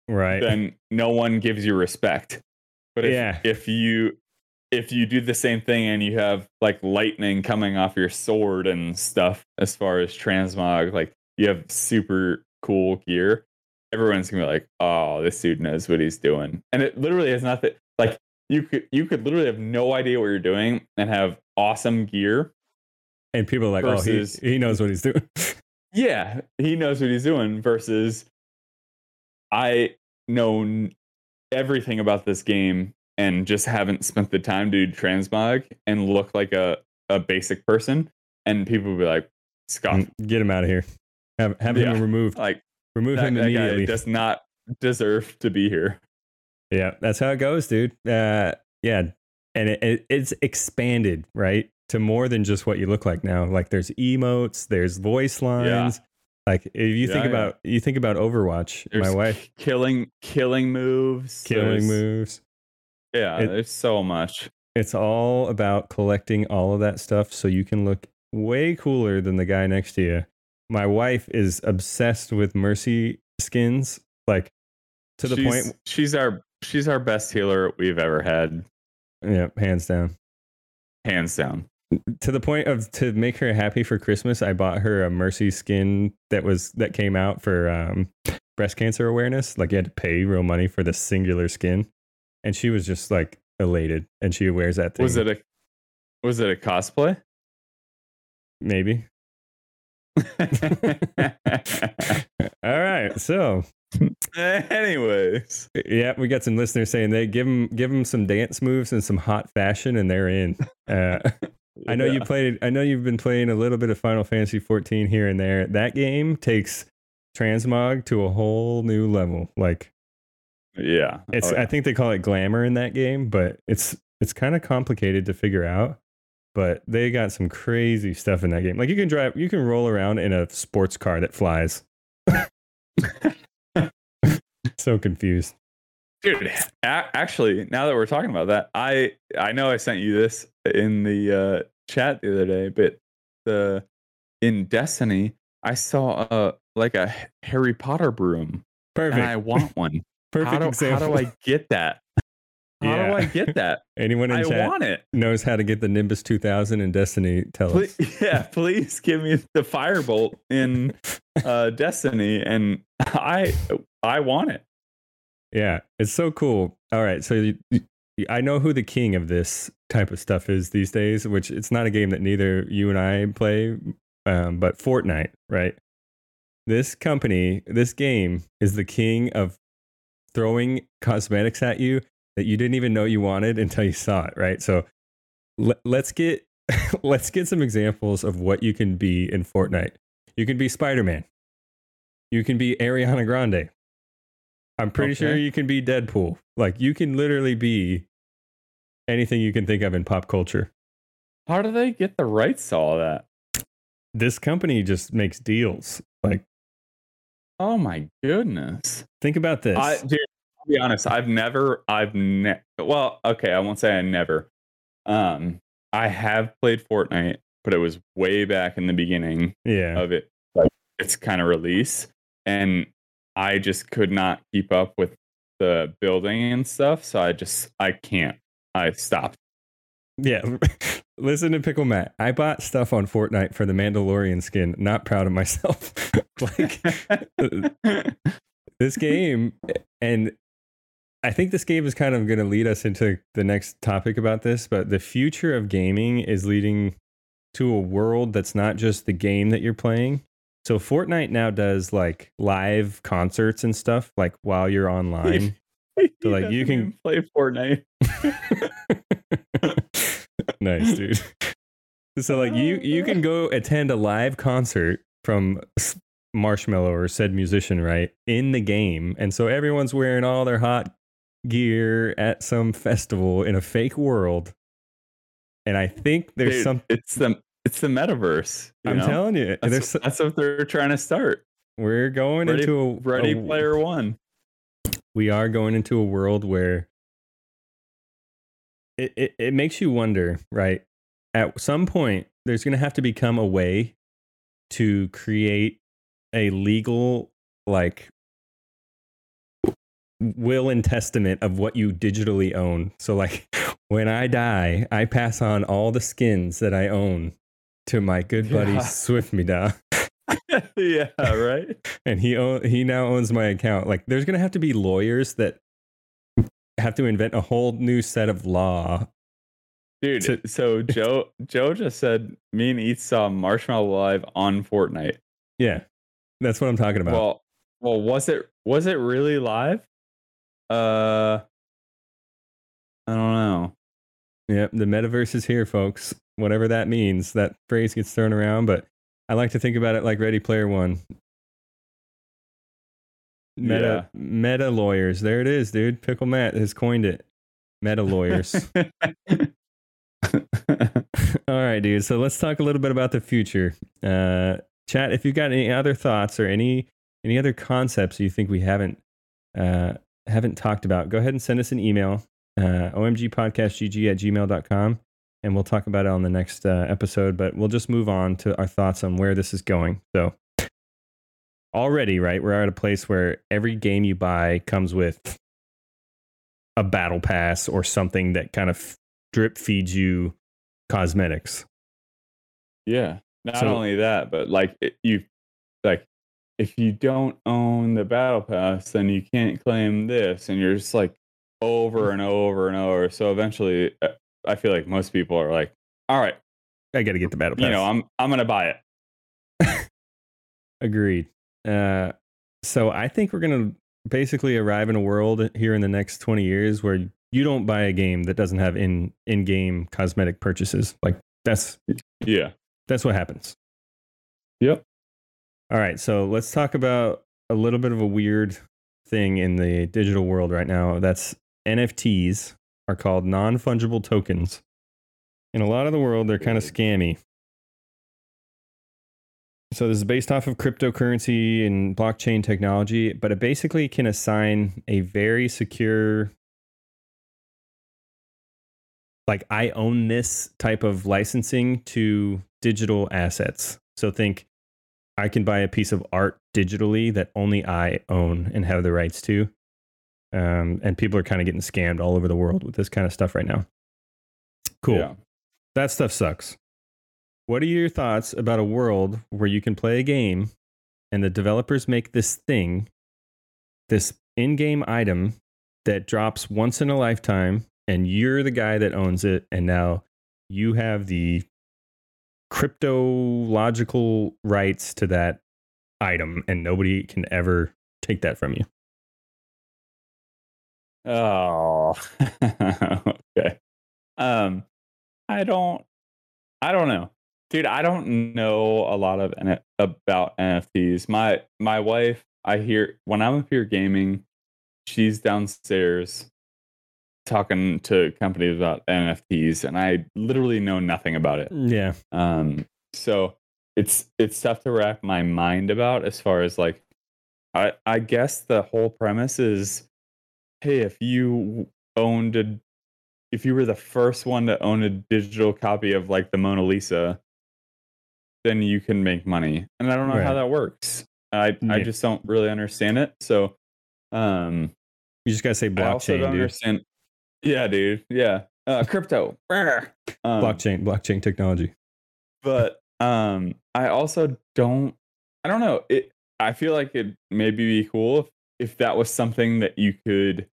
right.
then no one gives you respect. But if,
Yeah.
if you if you do the same thing and you have like lightning coming off your sword and stuff, as far as transmog, like you have super cool gear, everyone's gonna be like, "Oh, this dude knows what he's doing," and it literally has nothing. Like you could you could literally have no idea what you're doing and have awesome gear.
and people are like,
versus-
oh, he, he knows what he's doing. *laughs*
Yeah, he knows what he's doing. Versus, I know everything about this game and just haven't spent the time to transmog and look like a, a basic person. And people will be like, Scott,
Get him out of here. Have, have
Yeah.
him removed.
like
Remove
that,
him immediately.
does not deserve to be here.
Yeah, that's how it goes, dude. Uh, yeah, and it, it, it's expanded right to more than just what you look like now. Like there's emotes, there's voice lines. Yeah. Like if you think
Yeah, yeah.
about you think about Overwatch,
There's
my wife
killing killing moves,
killing moves.
Yeah,
It-
there's so much.
It's all about collecting all of that stuff so you can look way cooler than the guy next to you. My wife is obsessed with Mercy skins, like to the
she's,
point.
she's our she's our best healer we've ever had,
Yeah, hands down.
hands down.
To the point of to make her happy for Christmas, I bought her a Mercy skin that was that came out for um, breast cancer awareness. Like you had to pay real money for this singular skin, and she was just like elated, and she wears that thing.
Was it a was it a cosplay?
maybe? *laughs* All right, so
Anyways,
yeah, we got some listeners saying they give them give them some dance moves and some hot fashion, and they're in. Uh, I know you
Yeah.
played. I know you've been playing a little bit of Final Fantasy 14 here and there. That game takes transmog to a whole new level. Like
Yeah,
it's,
Oh, yeah.
I think they call it glamour in that game, but it's it's kind of complicated to figure out. But they got some crazy stuff in that game. Like you can drive, you can roll around in a sports car that flies. *laughs* so confused.
Dude. A- actually, now that we're talking about that, I I know I sent you this in the uh, chat the other day, but the in Destiny, I saw a like a Harry Potter broom,
Perfect.
and I want *laughs* one.
Perfect
how do,
example.
How do I get that? *laughs* How do
Yeah.
I get that? *laughs*
Anyone in
I
chat
want it.
knows how to get the Nimbus 2000 in Destiny, tell us.
Yeah, please give me the firebolt in uh, Destiny, and I I want it.
Yeah, it's so cool. All right, so you, you- I know who the king of this type of stuff is these days, which it's not a game that neither you and I play, um, but Fortnite, right? This company, this game is the king of throwing cosmetics at you that you didn't even know you wanted until you saw it, right? So let, let's get *laughs* let's get some examples of what you can be in Fortnite. You can be Spider-Man. You can be Ariana Grande. I'm pretty sure you can be Deadpool. Like you can literally be anything you can think of in pop culture.
How do they get the rights to all that?
This company just makes deals. Like
Oh my goodness!
think about this.
I, dude, I'll be honest. I've never. I've ne- Well, okay. I won't say I never. Um, I have played Fortnite, but it was way back in the beginning
yeah.
of it, like its kind of release, and I just could not keep up with the building and stuff. So I just I can't. I stopped.
Yeah. *laughs* Listen to Pickle Matt. I bought stuff on Fortnite for the Mandalorian skin. Not proud of myself. *laughs* like this game and I think this game is kind of going to lead us into the next topic about this, but the future of gaming is leading to a world that's not just the game that you're playing. So Fortnite now does like live concerts and stuff like while you're online. *laughs* So, like, you can-
play Fortnite. *laughs*
nice, dude. So like you you can go attend a live concert from Marshmello or said musician, right? In the game. And so everyone's wearing all their hot gear at some festival in a fake world. And I think there's
Dude,
some
It's the it's the metaverse.
I'm
know?
telling you,
That's, that's what they're trying to start.
we're going
Ready-
into a
Ready
a-
Player One.
we are going into a world where it, it, it makes you wonder, right? At some point, there's going to have to become a way to create a legal, like, will and testament of what you digitally own. So, like, *laughs* when I die, I pass on all the skins that I own to my good buddy
Yeah.
Swiftmida *laughs*
yeah, right. *laughs*
and he own, he now owns my account. Like, there's gonna have to be lawyers that have to invent a whole new set of law.
Dude,
So-
so *laughs* Joe Joe just said me and Eats saw Marshmello Live on Fortnite.
Yeah, that's what I'm talking about.
Well, well, was it was it really live? Uh, I don't know.
yep, the metaverse is here, folks. Whatever that means, that phrase gets thrown around, but I like to think about it like Ready Player One. Meta meta lawyers. There it is, dude. Pickle Matt has coined it. Meta lawyers. *laughs* *laughs* All right, dude. So let's talk a little bit about the future. Uh, chat, if you've got any other thoughts or any any other concepts you think we haven't uh, haven't talked about, go ahead and send us an email, uh, omgpodcastgg at gmail.com, and we'll talk about it on the next uh, episode. But we'll just move on to our thoughts on where this is going. So already, right, we're at a place where every game you buy comes with a battle pass or something that kind of drip feeds you cosmetics.
yeah. Not
So-
only that, but like it, you, like if you don't own the battle pass, then you can't claim this, and you're just like over and over and over. So eventually, uh, I feel like most people are like, "All right,
I got to get the battle pass.
you know, I'm I'm gonna buy it." *laughs*
Agreed. Uh, so I think we're gonna basically arrive in a world here in the next 20 years where you don't buy a game that doesn't have in in game cosmetic purchases. Like that's
Yeah.
that's what happens.
Yep.
All right, so let's talk about a little bit of a weird thing in the digital world right now. That's NFTs are called non fungible tokens. In a lot of the world, they're kind of scammy. So this is based off of cryptocurrency and blockchain technology, but it basically can assign a very secure like I own this type of licensing to digital assets. So think I can buy a piece of art digitally that only I own and have the rights to. Um, and people are kind of getting scammed all over the world with this kind of stuff right now. Cool.
Yeah.
That stuff sucks. What are your thoughts about a world where you can play a game and the developers make this thing, this in game item that drops once in a lifetime, and you're the guy that owns it, and now you have the cryptological rights to that item, and nobody can ever take that from you?
Oh, *laughs* okay. Um, I don't, I don't know, dude. I don't know a lot of N- about NFTs. My my wife, I hear when I'm up here gaming, she's downstairs talking to companies about NFTs, and I literally know nothing about it.
Yeah.
Um, so it's it's tough to wrap my mind about as far as like, I I guess the whole premise is, hey, if you owned a, if you were the first one to own a digital copy of like the Mona Lisa, then you can make money, and I don't know how that works. I I just don't really understand it. So, um,
You just got to say blockchain.
I also don't
dude.
understand. Yeah, dude. Yeah, uh, crypto. Um,
Blockchain, blockchain technology.
but um i also don't i don't know it i feel like it maybe be cool if, if that was something that you could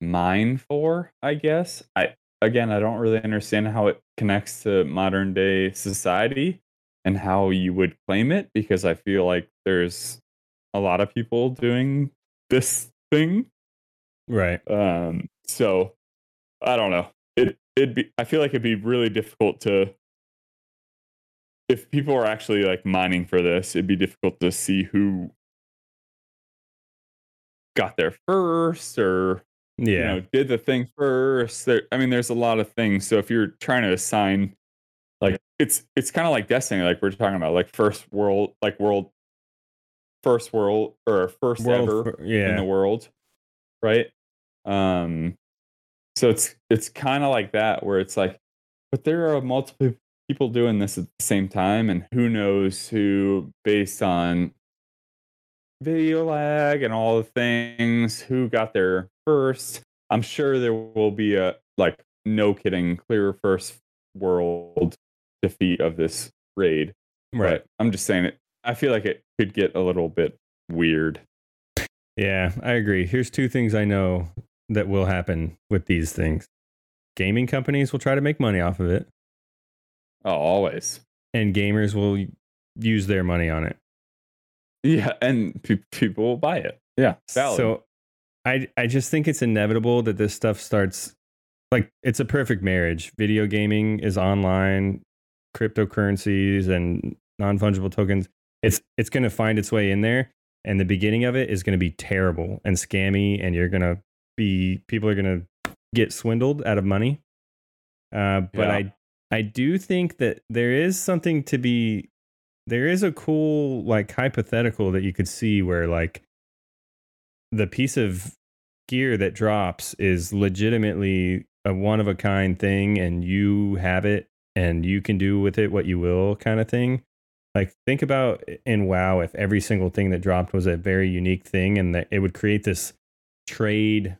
mine for i guess i again i don't really understand how it connects to modern day society and how you would claim it because i feel like there's a lot of people doing this thing
Right.
um, so I don't know. It it'd be I feel like it'd be really difficult to if people are actually like mining for this, it'd be difficult to see who got there first or
Yeah.
you know did the thing first. There, I mean, there's a lot of things. So if you're trying to assign, like it's it's kind of like Destiny, like we're talking about, like first world, like world, first world or first
World
ever
fir- yeah.
in the world, right? Um, so it's it's kind of like that where it's like, but there are multiple people doing this at the same time, and who knows who based on video lag and all the things who got there first. I'm sure there will be a like no kidding clear first world defeat of this raid.
right.
But I'm just saying it. I feel like it could get a little bit weird.
Yeah, I agree. Here's two things I know that will happen with these things. Gaming companies will try to make money off of it,
Oh, always.
and gamers will use their money on it.
Yeah, and pe- people will buy it. Yeah, valid.
So I I just think it's inevitable that this stuff starts like it's a perfect marriage. Video gaming is online, cryptocurrencies and non-fungible tokens. It's it's going to find its way in there and the beginning of it is going to be terrible and scammy and you're going to be people are going to get swindled out of money. Uh, but
Yeah.
I I do think that there is something to be there is a cool like hypothetical that you could see where like the piece of gear that drops is legitimately a one of a kind thing and you have it and you can do with it what you will kind of thing. Like think about in wow if every single thing that dropped was a very unique thing and that it would create this trade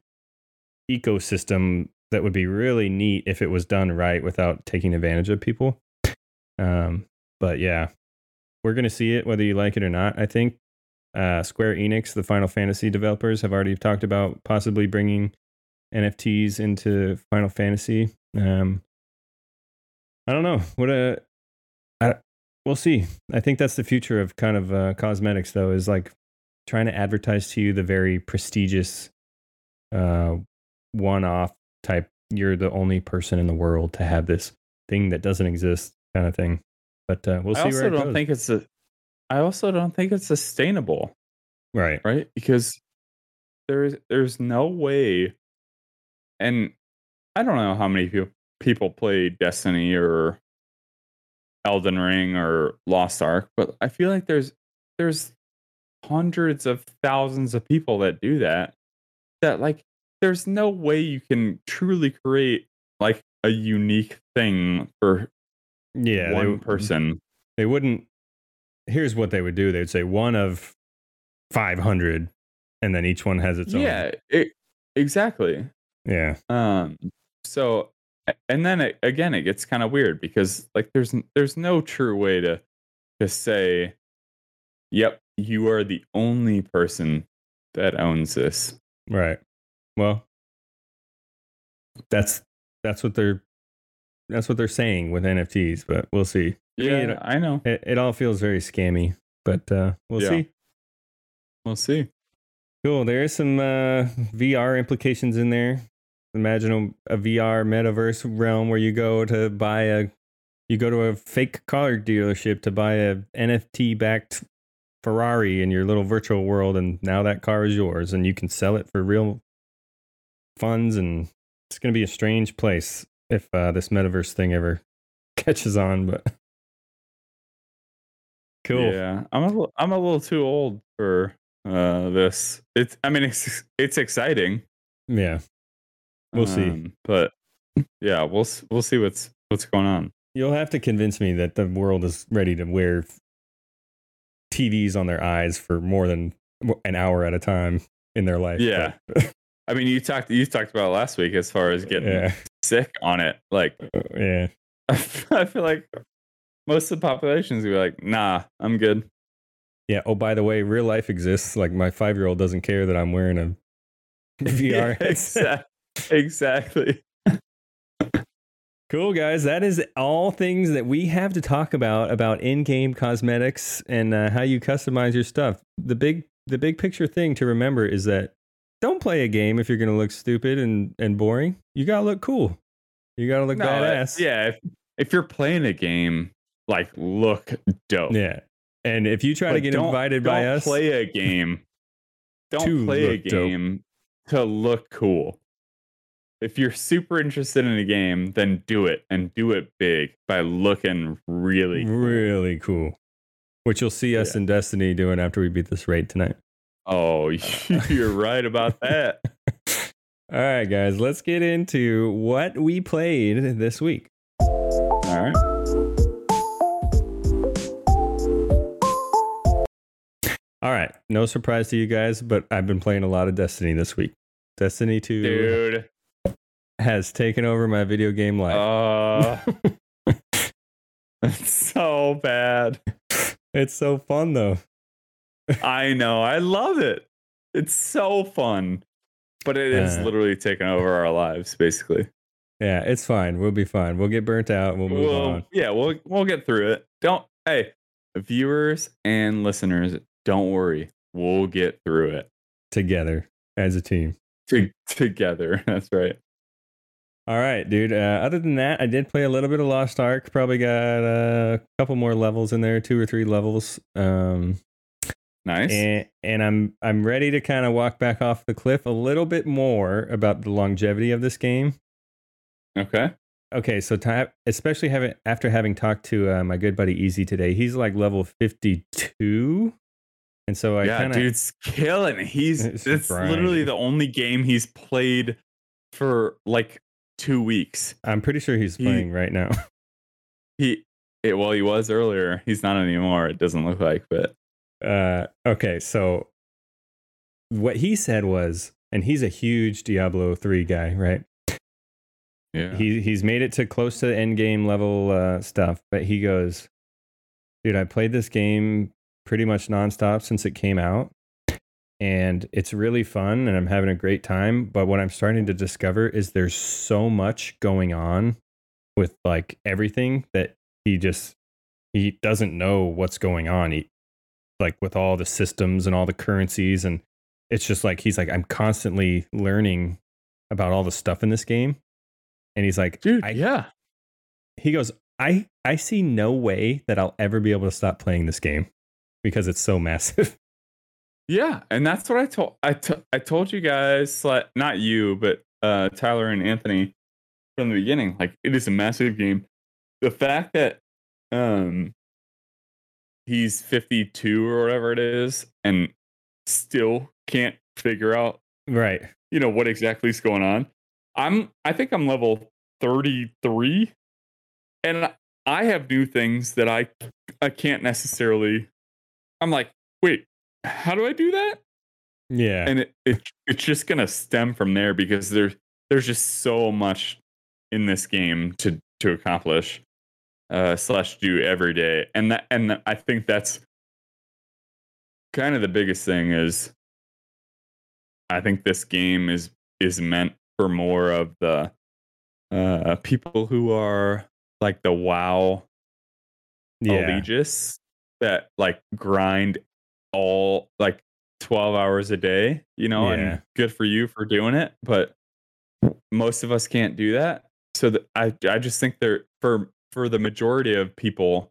ecosystem that would be really neat if it was done right without taking advantage of people. Um but yeah we're going to see it whether you like it or not i think uh, Square Enix, the Final Fantasy developers, have already talked about possibly bringing NFTs into Final Fantasy. Um, I don't know. What a, I, we'll see. I think that's the future of kind of uh, cosmetics, though, is like trying to advertise to you the very prestigious, uh, one-off type. You're the only person in the world to have this thing that doesn't exist, kind of thing. But uh, we'll
I
see
also
where it
don't
goes.
think it's a. I also don't think it's sustainable,
right.
right? Because there's there's no way, and I don't know how many people people play Destiny or Elden Ring or Lost Ark, but I feel like there's there's hundreds of thousands of people that do that. That like there's no way you can truly create like a unique thing for
Yeah,
one
they,
person.
They wouldn't. Here's what they would do. They would say one of five hundred, and then each one has its own.
Yeah, it, exactly.
yeah,
Um, so and then it, again, it gets kind of weird because like there's there's no true way to to say, "Yep, you are the only person that owns this."
right. Well, that's that's what they're that's what they're saying with NFTs, but we'll see.
Yeah,
know,
I know.
It, it all feels very scammy, but uh, we'll
Yeah.
see.
We'll see.
Cool. There is some uh, VR implications in there. Imagine a, a VR metaverse realm where you go to buy a, you go to a fake car dealership to buy a NFT backed Ferrari in your little virtual world, and now that car is yours, and you can sell it for real funds, and it's gonna be a strange place if uh, this metaverse thing ever *laughs* catches on. But cool.
Yeah, I'm a little, I'm a little too old for uh this. It's I mean it's it's exciting.
yeah. We'll see.
um, But yeah, we'll we'll see what's what's going on.
You'll have to convince me that the world is ready to wear TVs on their eyes for more than an hour at a time in their life.
Yeah. *laughs* I mean, you talked you talked about it last week as far as getting
yeah.
Sick on it. Like
Yeah. *laughs*
I feel like most of the population is gonna be like, nah, I'm good.
Yeah. Oh, by the way, real life exists. Like my five year old doesn't care that I'm wearing a *laughs* VR
Yeah,
headset.
exactly.
Cool, guys. That is all things that we have to talk about about in-game cosmetics and uh, how you customize your stuff. The big, the big picture thing to remember is that don't play a game if you're going to look stupid and and boring. You got to look cool. You got to look
No,
badass.
yeah, if, if you're playing a game, like look dope.
yeah. And if you try to get invited by
don't
us,
play a game. *laughs* Don't play a
look dope.
game to look cool. If you're super interested in a game, then do it and do it big by looking really cool.
really cool. Which you'll see us
Yeah.
in Destiny doing after we beat this raid tonight.
Oh, *laughs* you're right about that. *laughs*
All right, guys, let's get into what we played this week.
All right.
All right, no surprise to you guys, but I've been playing a lot of Destiny this week. Destiny 2
Dude.
has taken over my video game life.
Uh, it's *laughs* so bad.
it's so fun though.
I know. I love it. It's so fun. But it is
Uh.
literally taken over our lives, basically.
Yeah, it's fine. We'll be fine. We'll get burnt out. We'll move
Well,
on.
yeah, we'll we'll get through it. Don't hey, viewers and listeners, don't worry. We'll get through it
together as a team.
to- together. *laughs* That's right.
All right, dude. Uh, other than that, I did play a little bit of Lost Ark. Probably got a couple more levels in there, two or three levels. Um,
Nice.
and and I'm I'm ready to kind of walk back off the cliff a little bit more about the longevity of this game.
okay.
Okay, so ti- especially having after having talked to uh, my good buddy Easy today, he's like level 52, and so I
yeah,
kind of
dude's killing. He's *laughs*
It's
literally the only game he's played for like two weeks.
I'm pretty sure he's
he-
playing right now. *laughs*
He it well, he was earlier. He's not anymore. It doesn't look like, but
Uh, okay, so what he said was, and he's a huge Diablo 3 guy, right?
yeah.
He he's made it to close to end game level uh, stuff, but he goes, dude, I played this game pretty much nonstop since it came out, and it's really fun, and I'm having a great time. But what I'm starting to discover is there's so much going on with like everything that he just he doesn't know what's going on. He like with all the systems and all the currencies and it's just like he's like I'm constantly learning about all the stuff in this game. And he's like,
Dude,
I,
yeah.
he goes, I I see no way that I'll ever be able to stop playing this game because it's so massive. *laughs*
Yeah, and that's what I told I I told you guys, like, not you, but uh, Tyler and Anthony from the beginning. Like, it is a massive game. The fact that um he's 52 or whatever it is and still can't figure out
Right.
you know what exactly is going on i'm i think i'm level 33 and I- have new things that i i can't necessarily i'm like wait how do i do that
Yeah.
and it, it it's just gonna stem from there because there's there's just so much in this game to to accomplish uh slash do every day and that and i think that's kind of the biggest thing is i think this game is is meant for more of the uh people who are like the wow
yeah.
that like grind all like 12 hours a day, you know,
Yeah.
and good for you for doing it, but most of us can't do that. So that I I just think there for for the majority of people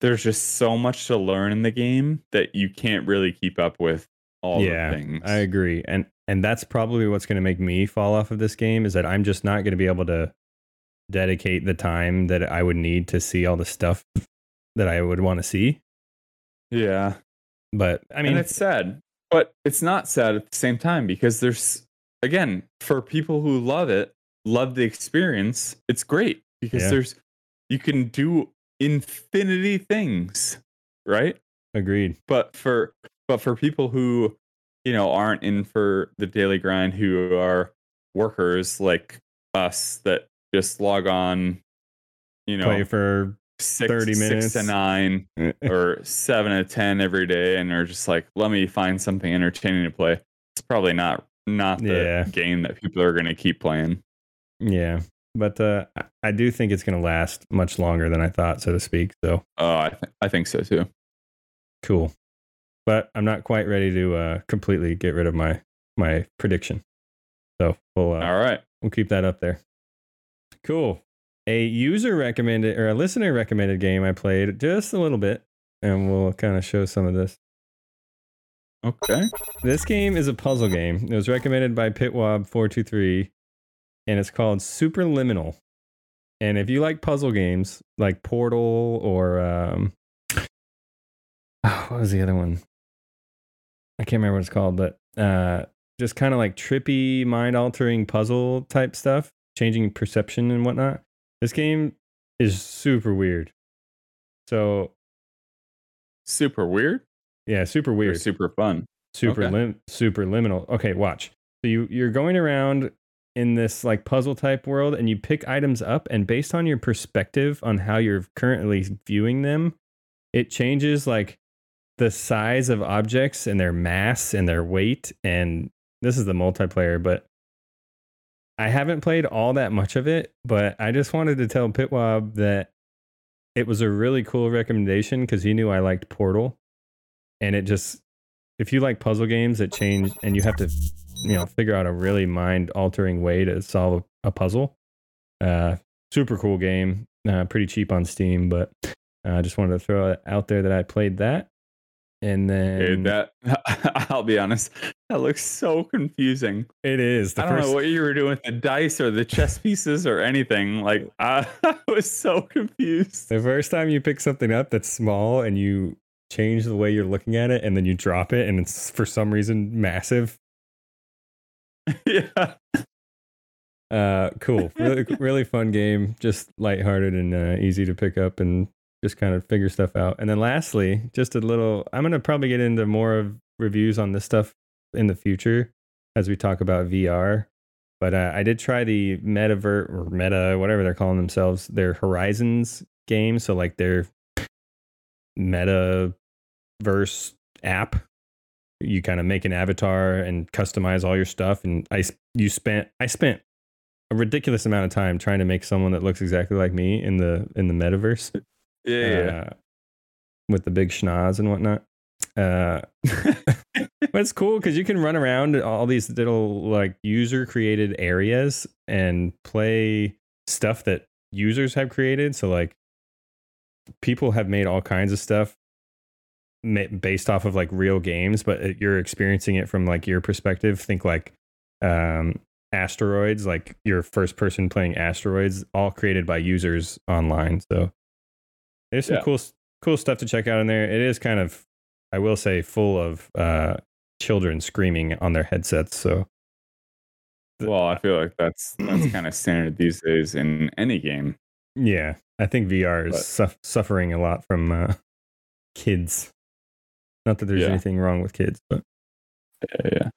there's just so much to learn in the game that you can't really keep up with all
yeah,
the things.
I agree. And and that's probably what's going to make me fall off of this game is that I'm just not going to be able to dedicate the time that I would need to see all the stuff that I would want to see.
yeah.
But I mean,
mean, it's sad, but it's not sad at the same time because there's again for people who love it, love the experience. It's great because
Yeah.
there's you can do infinity things, right?
agreed.
But for but for people who you know aren't in for the daily grind, who are workers like us that just log on, you know,
Play for
six,
30
six
minutes.
to nine eh, eh. or seven to ten every day and are just like let me find something entertaining to play it's probably not not the
Yeah.
game that people are going to keep playing
yeah. But uh, I- do think it's going to last much longer than I thought, so to speak. So
oh i, th- I think so too
cool. But I'm not quite ready to uh, completely get rid of my my prediction. So we'll uh,
all right
We'll keep that up there. Cool. A user recommended or a listener recommended game I played just a little bit, and we'll kind of show some of this.
okay
This game is a puzzle game. It was recommended by Pitwob423, and it's called Superliminal. And if you like puzzle games like Portal or um, *sighs* what was the other one? I can't remember what it's called, but uh, just kind of like trippy, mind altering puzzle type stuff, changing perception and whatnot. This game is super weird. So
super weird
yeah, super
or
weird.
super fun
super
Okay.
lim- super liminal. Okay, watch. So you you're going around in this like puzzle type world and you pick items up and based on your perspective on how you're currently viewing them, it changes like the size of objects and their mass and their weight and this is the multiplayer, but I haven't played all that much of it, but I just wanted to tell Pitwob that it was a really cool recommendation because he knew I liked Portal. And it just if you like puzzle games it change and you have to you know figure out a really mind altering way to solve a, a puzzle. Uh super cool game uh pretty cheap on steam but uh, i just wanted to throw it out there that i played that. And then
that *laughs* i'll be honest that looks so confusing.
It is the
i don't
first
know what you were doing with the dice or the chess pieces or anything like i, *laughs* I was so confused.
The first time you pick something up that's small and you change the way you're looking at it and then you drop it and it's for some reason massive *laughs*
yeah
Uh, cool. *laughs* Really, really fun game. Just lighthearted and uh, easy to pick up and just kind of figure stuff out. And then lastly, just a little. I'm gonna probably get into more of reviews on this stuff in the future as we talk about VR. But uh, I did try the Metaverse or Meta, whatever they're calling themselves, their Horizons game. So like their Metaverse app you kind of make an avatar and customize all your stuff. And i you spent i spent a ridiculous amount of time trying to make someone that looks exactly like me in the in the metaverse. *laughs*
Yeah, yeah.
uh, with the big schnoz and whatnot. Uh, *laughs* but it's cool because you can run around all these little like user created areas and play stuff that users have created. So like people have made all kinds of stuff based off of like real games but you're experiencing it from like your perspective think like um asteroids like your first person playing asteroids all created by users online so there's some
Yeah.
cool cool stuff to check out in there. It is kind of, I will say, full of uh, children screaming on their headsets. So The-
Well, I feel like that's that's *clears throat* kind of standard these days in any game.
yeah, I think VR is suff suffering a lot from uh, kids. Not that there's
Yeah.
anything wrong with kids, but
Yeah, yeah.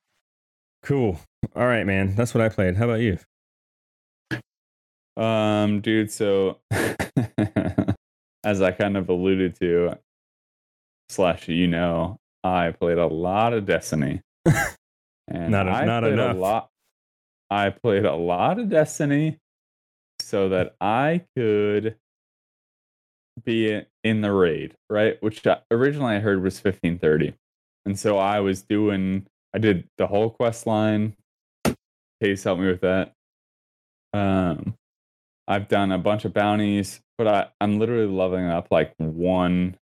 cool. All right, man. That's what I played. How about you?
Um, dude, so *laughs* as I kind of alluded to, slash, you know, I played a lot of Destiny. *laughs* And
Not a-
I
not
played
enough.
A lot, I played a lot of Destiny so that I could be in the raid, right? Which I- originally I heard was 1530. And so I was doing, I did the whole quest line. Case helped me with that. Um, I've done a bunch of bounties, but I, I'm literally leveling up like one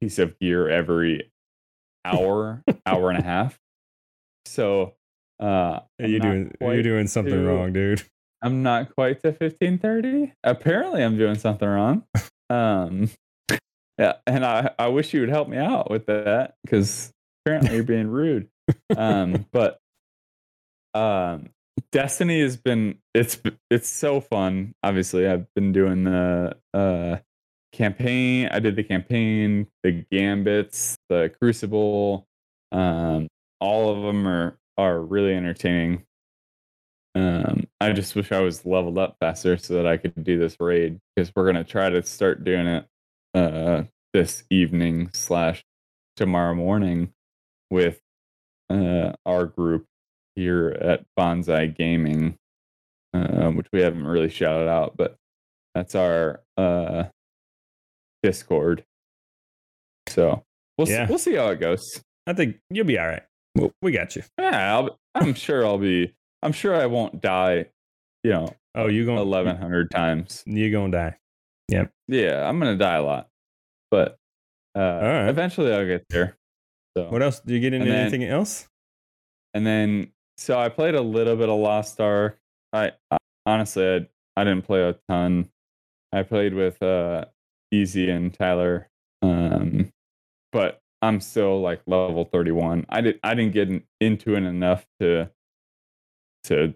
piece of gear every hour, hour and a half. So uh I'm
you doing you're doing something
to-
wrong, dude.
I'm not quite to 1530. Apparently I'm doing something wrong. Um *laughs* yeah, and I, I wish you would help me out with that because apparently you're being rude. Um *laughs* but um Destiny has been it's it's so fun. Obviously, I've been doing the uh campaign. I did the campaign, the gambits, the crucible. Um all of them are are really entertaining. Um I just wish I was leveled up faster so that I could do this raid because we're gonna try to start doing it uh this evening slash tomorrow morning with uh our group here at Bonsai Gaming, uh, which we haven't really shouted out, but that's our uh, Discord. So we'll
Yeah.
see, we'll see how it goes.
I think you'll be all right. We got you.
Yeah, I'll, I'm sure I'll be. I'm sure I won't die. You know,
Oh, you going
eleven hundred times.
You gonna die? Yep.
Yeah, I'm gonna die a lot, but uh,
right.
eventually I'll get there. So
What else? Do you get into
then-
anything else?
And then, so I played a little bit of Lost Ark. I, I honestly, I, I didn't play a ton. I played with uh, Easy and Tyler, um, but I'm still like level 31. I did, I didn't get into it enough to to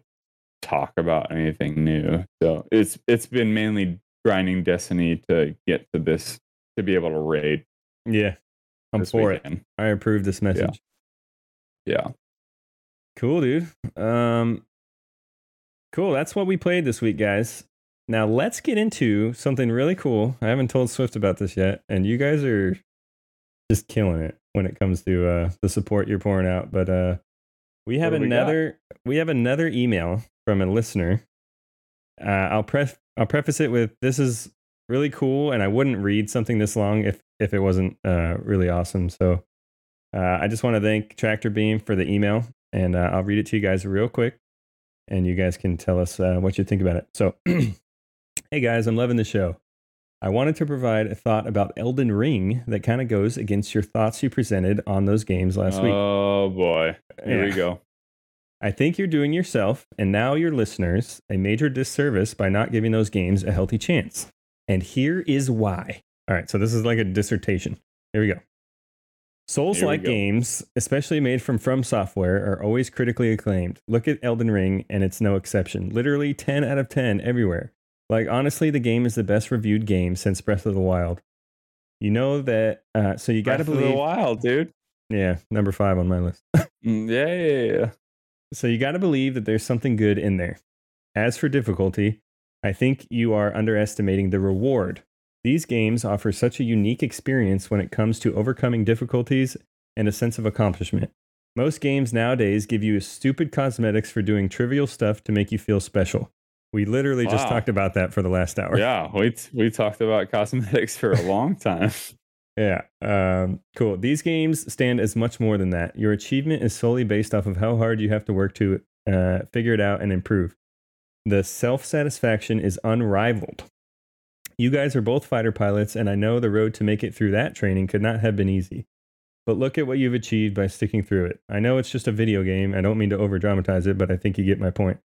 talk about anything new. So it's it's been mainly grinding Destiny to get to this to be able to raid.
Yeah, I'm for it. I approve this message.
Yeah.
Cool, dude. Um, cool. That's what we played this week, guys. Now let's get into something really cool. I haven't told Swift about this yet, and you guys are just killing it when it comes to uh, the support you're pouring out. But uh, we have
What do we
another we, have another email from a listener. Uh, I'll pref I'll preface it with this is really cool, and I wouldn't read something this long if if it wasn't uh, really awesome. So uh, I just want to thank Tractor Beam for the email, and uh, I'll read it to you guys real quick, and you guys can tell us uh, what you think about it. So, *clears throat* hey guys, I'm loving the show. I wanted to provide a thought about Elden Ring that kind of goes against your thoughts you presented on those games last week.
Oh boy. Here we go.
I think you're doing yourself and now your listeners a major disservice by not giving those games a healthy chance. And here is why. All right, so this is like a dissertation. Here we go. Souls like games, especially made from From Software, are always critically acclaimed. Look at Elden Ring, and it's no exception. Literally 10 out of 10 everywhere. Like, honestly, the game is the best reviewed game since Breath of the Wild. You know that, uh, so you got to
Breath of
believe.
the wild, dude.
Yeah, number five on my list. *laughs*
Mm, Yeah, yeah, yeah.
So you got to believe that there's something good in there. As for difficulty, I think you are underestimating the reward. These games offer such a unique experience when it comes to overcoming difficulties and a sense of accomplishment. Most games nowadays give you stupid cosmetics for doing trivial stuff to make you feel special. We literally just talked about that for the last hour.
Yeah, we t- we talked about cosmetics for a long time. *laughs*
Yeah. Um, cool. These games stand as much more than that. Your achievement is solely based off of how hard you have to work to uh, figure it out and improve. The self satisfaction is unrivaled. You guys are both fighter pilots, and I know the road to make it through that training could not have been easy. But look at what you've achieved by sticking through it. I know it's just a video game. I don't mean to over dramatize it, but I think you get my point.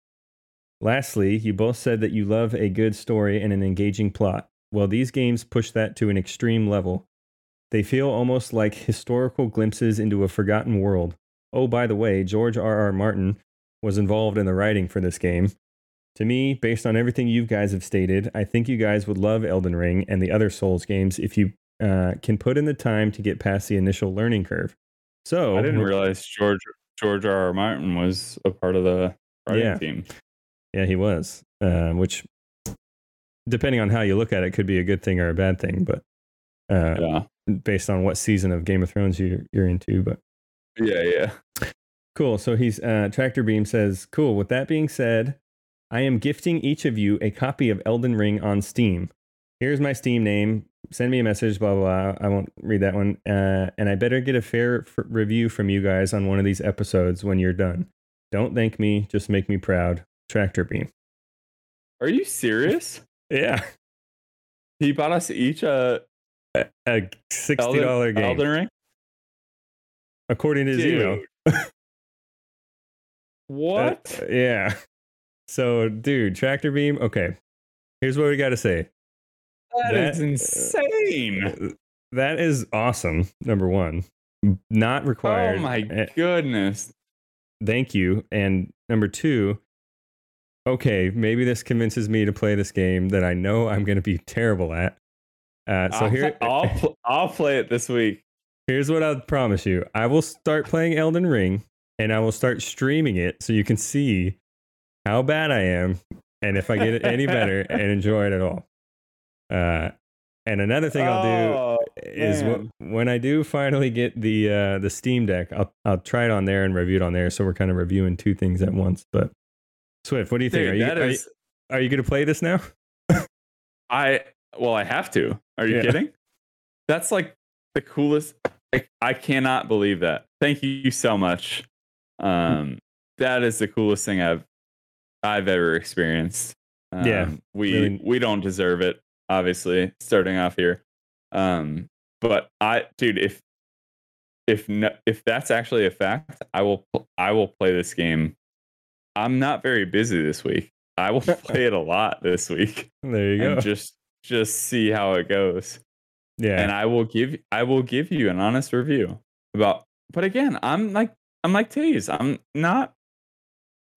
Lastly, you both said that you love a good story and an engaging plot. well, these games push that to an extreme level. They feel almost like historical glimpses into a forgotten world. Oh, by the way, George R. R. Martin was involved in the writing for this game. To me, based on everything you guys have stated, I think you guys would love Elden Ring and the other Souls games if you uh, can put in the time to get past the initial learning curve. So
I didn't realize George George R. R. Martin was a part of the writing
Yeah.
team.
Yeah, he was. Um, which, depending on how you look at it, could be a good thing or a bad thing. But uh,
Yeah,
based on what season of Game of Thrones you, you're into. But
yeah, yeah.
cool. So he's uh, Tractor Beam says, "Cool." With that being said, I am gifting each of you a copy of Elden Ring on Steam. Here's my Steam name. Send me a message. Blah blah. blah. I won't read that one. Uh, and I better get a fair f- review from you guys on one of these episodes when you're done. Don't thank me. Just make me proud. Tractor Beam.
Are you serious? *laughs*
Yeah.
He bought us each a
a sixty dollar game,
Elden Ring.
according to his *laughs* email. *laughs*
What?
Uh, yeah. So, dude, tractor beam. Okay, here's what we got to say.
that is
that-
insane.
That is awesome. Number one, not required.
Oh my
Eh,
goodness.
Thank you. And number two, okay, maybe this convinces me to play this game that I know I'm going to be terrible at. Uh, so
I'll,
here,
I'll pl- *laughs* I'll play it this week.
Here's what I'll promise you. I will start playing Elden Ring and I will start streaming it so you can see how bad I am and if I get it any better *laughs* and enjoy it at all. Uh, and another thing I'll do
Oh,
is when I do finally get the uh, the Steam Deck, I'll I'll try it on there and review it on there. So we're kind of reviewing two things at once. But Swift, what do you think?
Dude,
are you
that
are,
is-
you are you gonna play this now? *laughs*
I well, I have to. Are you
Yeah.
kidding? That's like the coolest. Like, I cannot believe that. Thank you so much. Um, that is the coolest thing I've I've ever experienced. Um,
Yeah,
we
really-
we don't deserve it, obviously. Starting off here, um, but I, dude, if if no, if that's actually a fact, I will I will play this game. I'm not very busy this week. I will *laughs* play it a lot this week
There you go.
and just just see how it goes
yeah.
and i will give i will give you an honest review about but again i'm like i'm like Taze. i'm not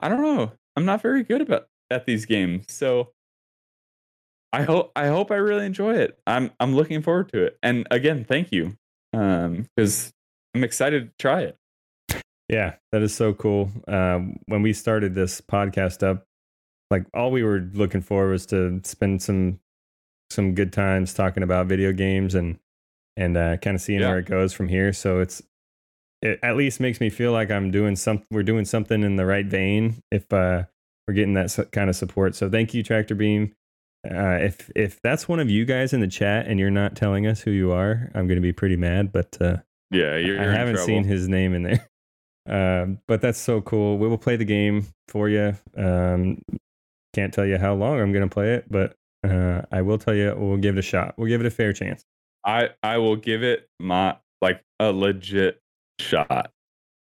i don't know i'm not very good about at these games so i hope i hope i really enjoy it i'm i'm looking forward to it and again thank you um because i'm excited to try it
Yeah, that is so cool. Um, when we started this podcast up, like all we were looking for was to spend some some good times talking about video games and and uh, kind of seeing
Yeah.
where it goes from here. So it's it at least makes me feel like I'm doing some we're doing something in the right vein if uh, we're getting that kind of support. So thank you, Tractor Beam. Uh, if if that's one of you guys in the chat and you're not telling us who you are, I'm going to be pretty mad. But uh,
yeah you're,
I
you're in
haven't seen his name in there. Um, but that's so cool. We will play the game for you. Um, can't tell you how long I'm going to play it, but uh, I will tell you we'll give it a shot. We'll give it a fair chance.
I I will give it my like a legit shot.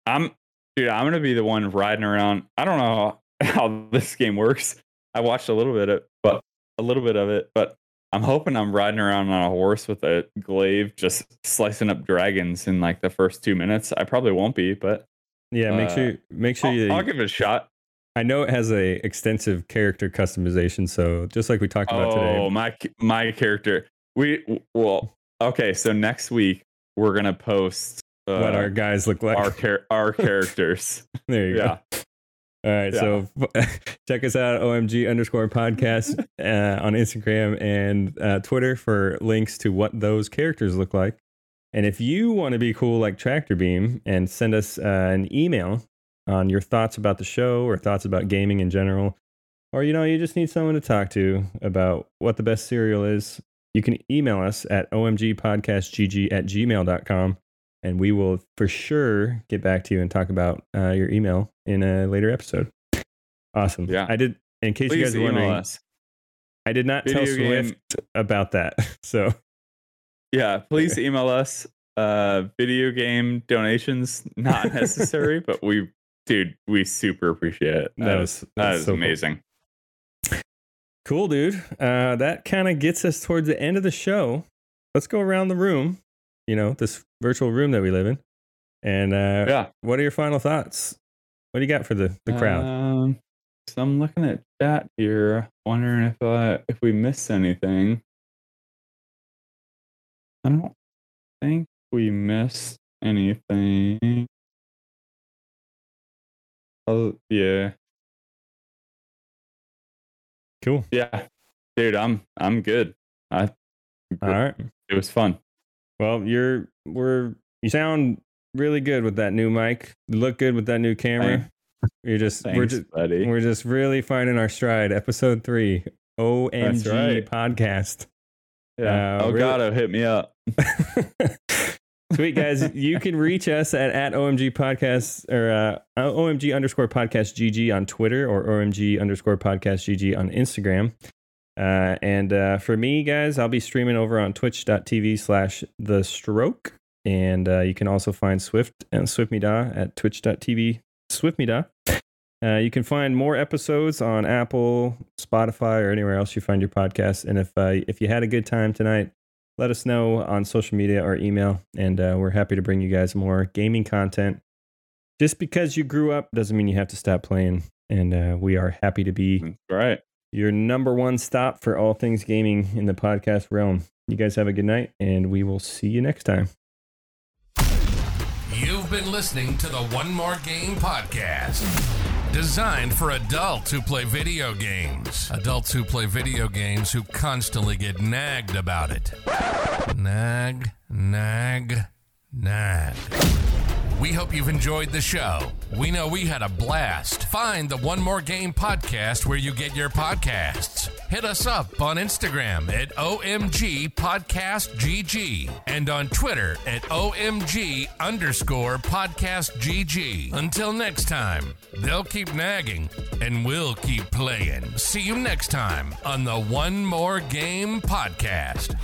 I'm dude, I'm gonna be the one riding around. I don't know *laughs* how this game works. I watched a little bit of but a little bit of it, but I'm hoping I'm riding around on a horse with a glaive just slicing up dragons in like the first two minutes. I probably won't be, but
Yeah, make
Uh,
sure make sure
I'll,
you.
I'll give it a shot.
I know it has a extensive character customization, so just like we talked about
Oh,
today.
my my character. We well, okay, so next week we're gonna post uh,
what our guys look like.
our char- our *laughs* characters.
there you
yeah.
go. All right,
Yeah.
so *laughs* check us out OMG underscore podcast *laughs* uh, on Instagram and uh, Twitter for links to what those characters look like. And if you want to be cool like Tractor Beam and send us uh, an email on your thoughts about the show or thoughts about gaming in general, or you know, you just need someone to talk to about what the best cereal is, you can email us at omgpodcastgg at gmail.com and we will for sure get back to you and talk about uh, your email in a later episode. Awesome.
Yeah.
I did, in case you guys are wondering,
us.
I did not tell
Video game-
Swift about that. *laughs* So,
Yeah, please email us. Uh, video game donations not necessary, but *laughs* we, dude, we super appreciate it.
That
That
was-
that was
so cool.
amazing.
Cool, dude. Uh, that kind of gets us towards the end of the show. Let's go around the room, you know, this virtual room that we live in. And uh,
Yeah.
what are your final thoughts? What do you got for the, the crowd?
Um, so I'm looking at chat here, wondering if uh, if we missed anything. I don't think we missed anything. Oh yeah,
cool.
yeah, dude, I'm I'm good. I
All right.
it was fun.
Well, you're we're you sound really good with that new mic. You look good with that new camera. You're just we're just
buddy.
we're just really finding our stride. Episode three, OMG
right.
podcast.
Yeah.
uh,
oh
really-
God, hit me up. *laughs*
Sweet guys, you can reach us at, at OMG podcast or uh, OMG underscore podcast GG on Twitter or OMG underscore podcast GG on Instagram. Uh, and uh, for me, guys, I'll be streaming over on twitch.tv slash the stroke. And uh, you can also find Swift and Swiftmeda at twitch.tv Swiftmeda. Uh, you can find more episodes on Apple, Spotify, or anywhere else you find your podcast. And if uh, if you had a good time tonight, let us know on social media or email, and uh, we're happy to bring you guys more gaming content. Just because you grew up doesn't mean you have to stop playing, and uh, we are happy to be
That's right.
your number one stop for all things gaming in the podcast realm. You guys have a good night, and we will see you next time.
You've been listening to the One More Game podcast. Designed for adults who play video games. Adults who play video games who constantly get nagged about it. Nag, nag, nag. We hope you've enjoyed the show. We know we had a blast. Find the One More Game podcast where you get your podcasts. Hit us up on Instagram at OMG Podcast GG and on Twitter at OMG underscore Podcast GG. Until next time, they'll keep nagging and we'll keep playing. See you next time on the One More Game podcast.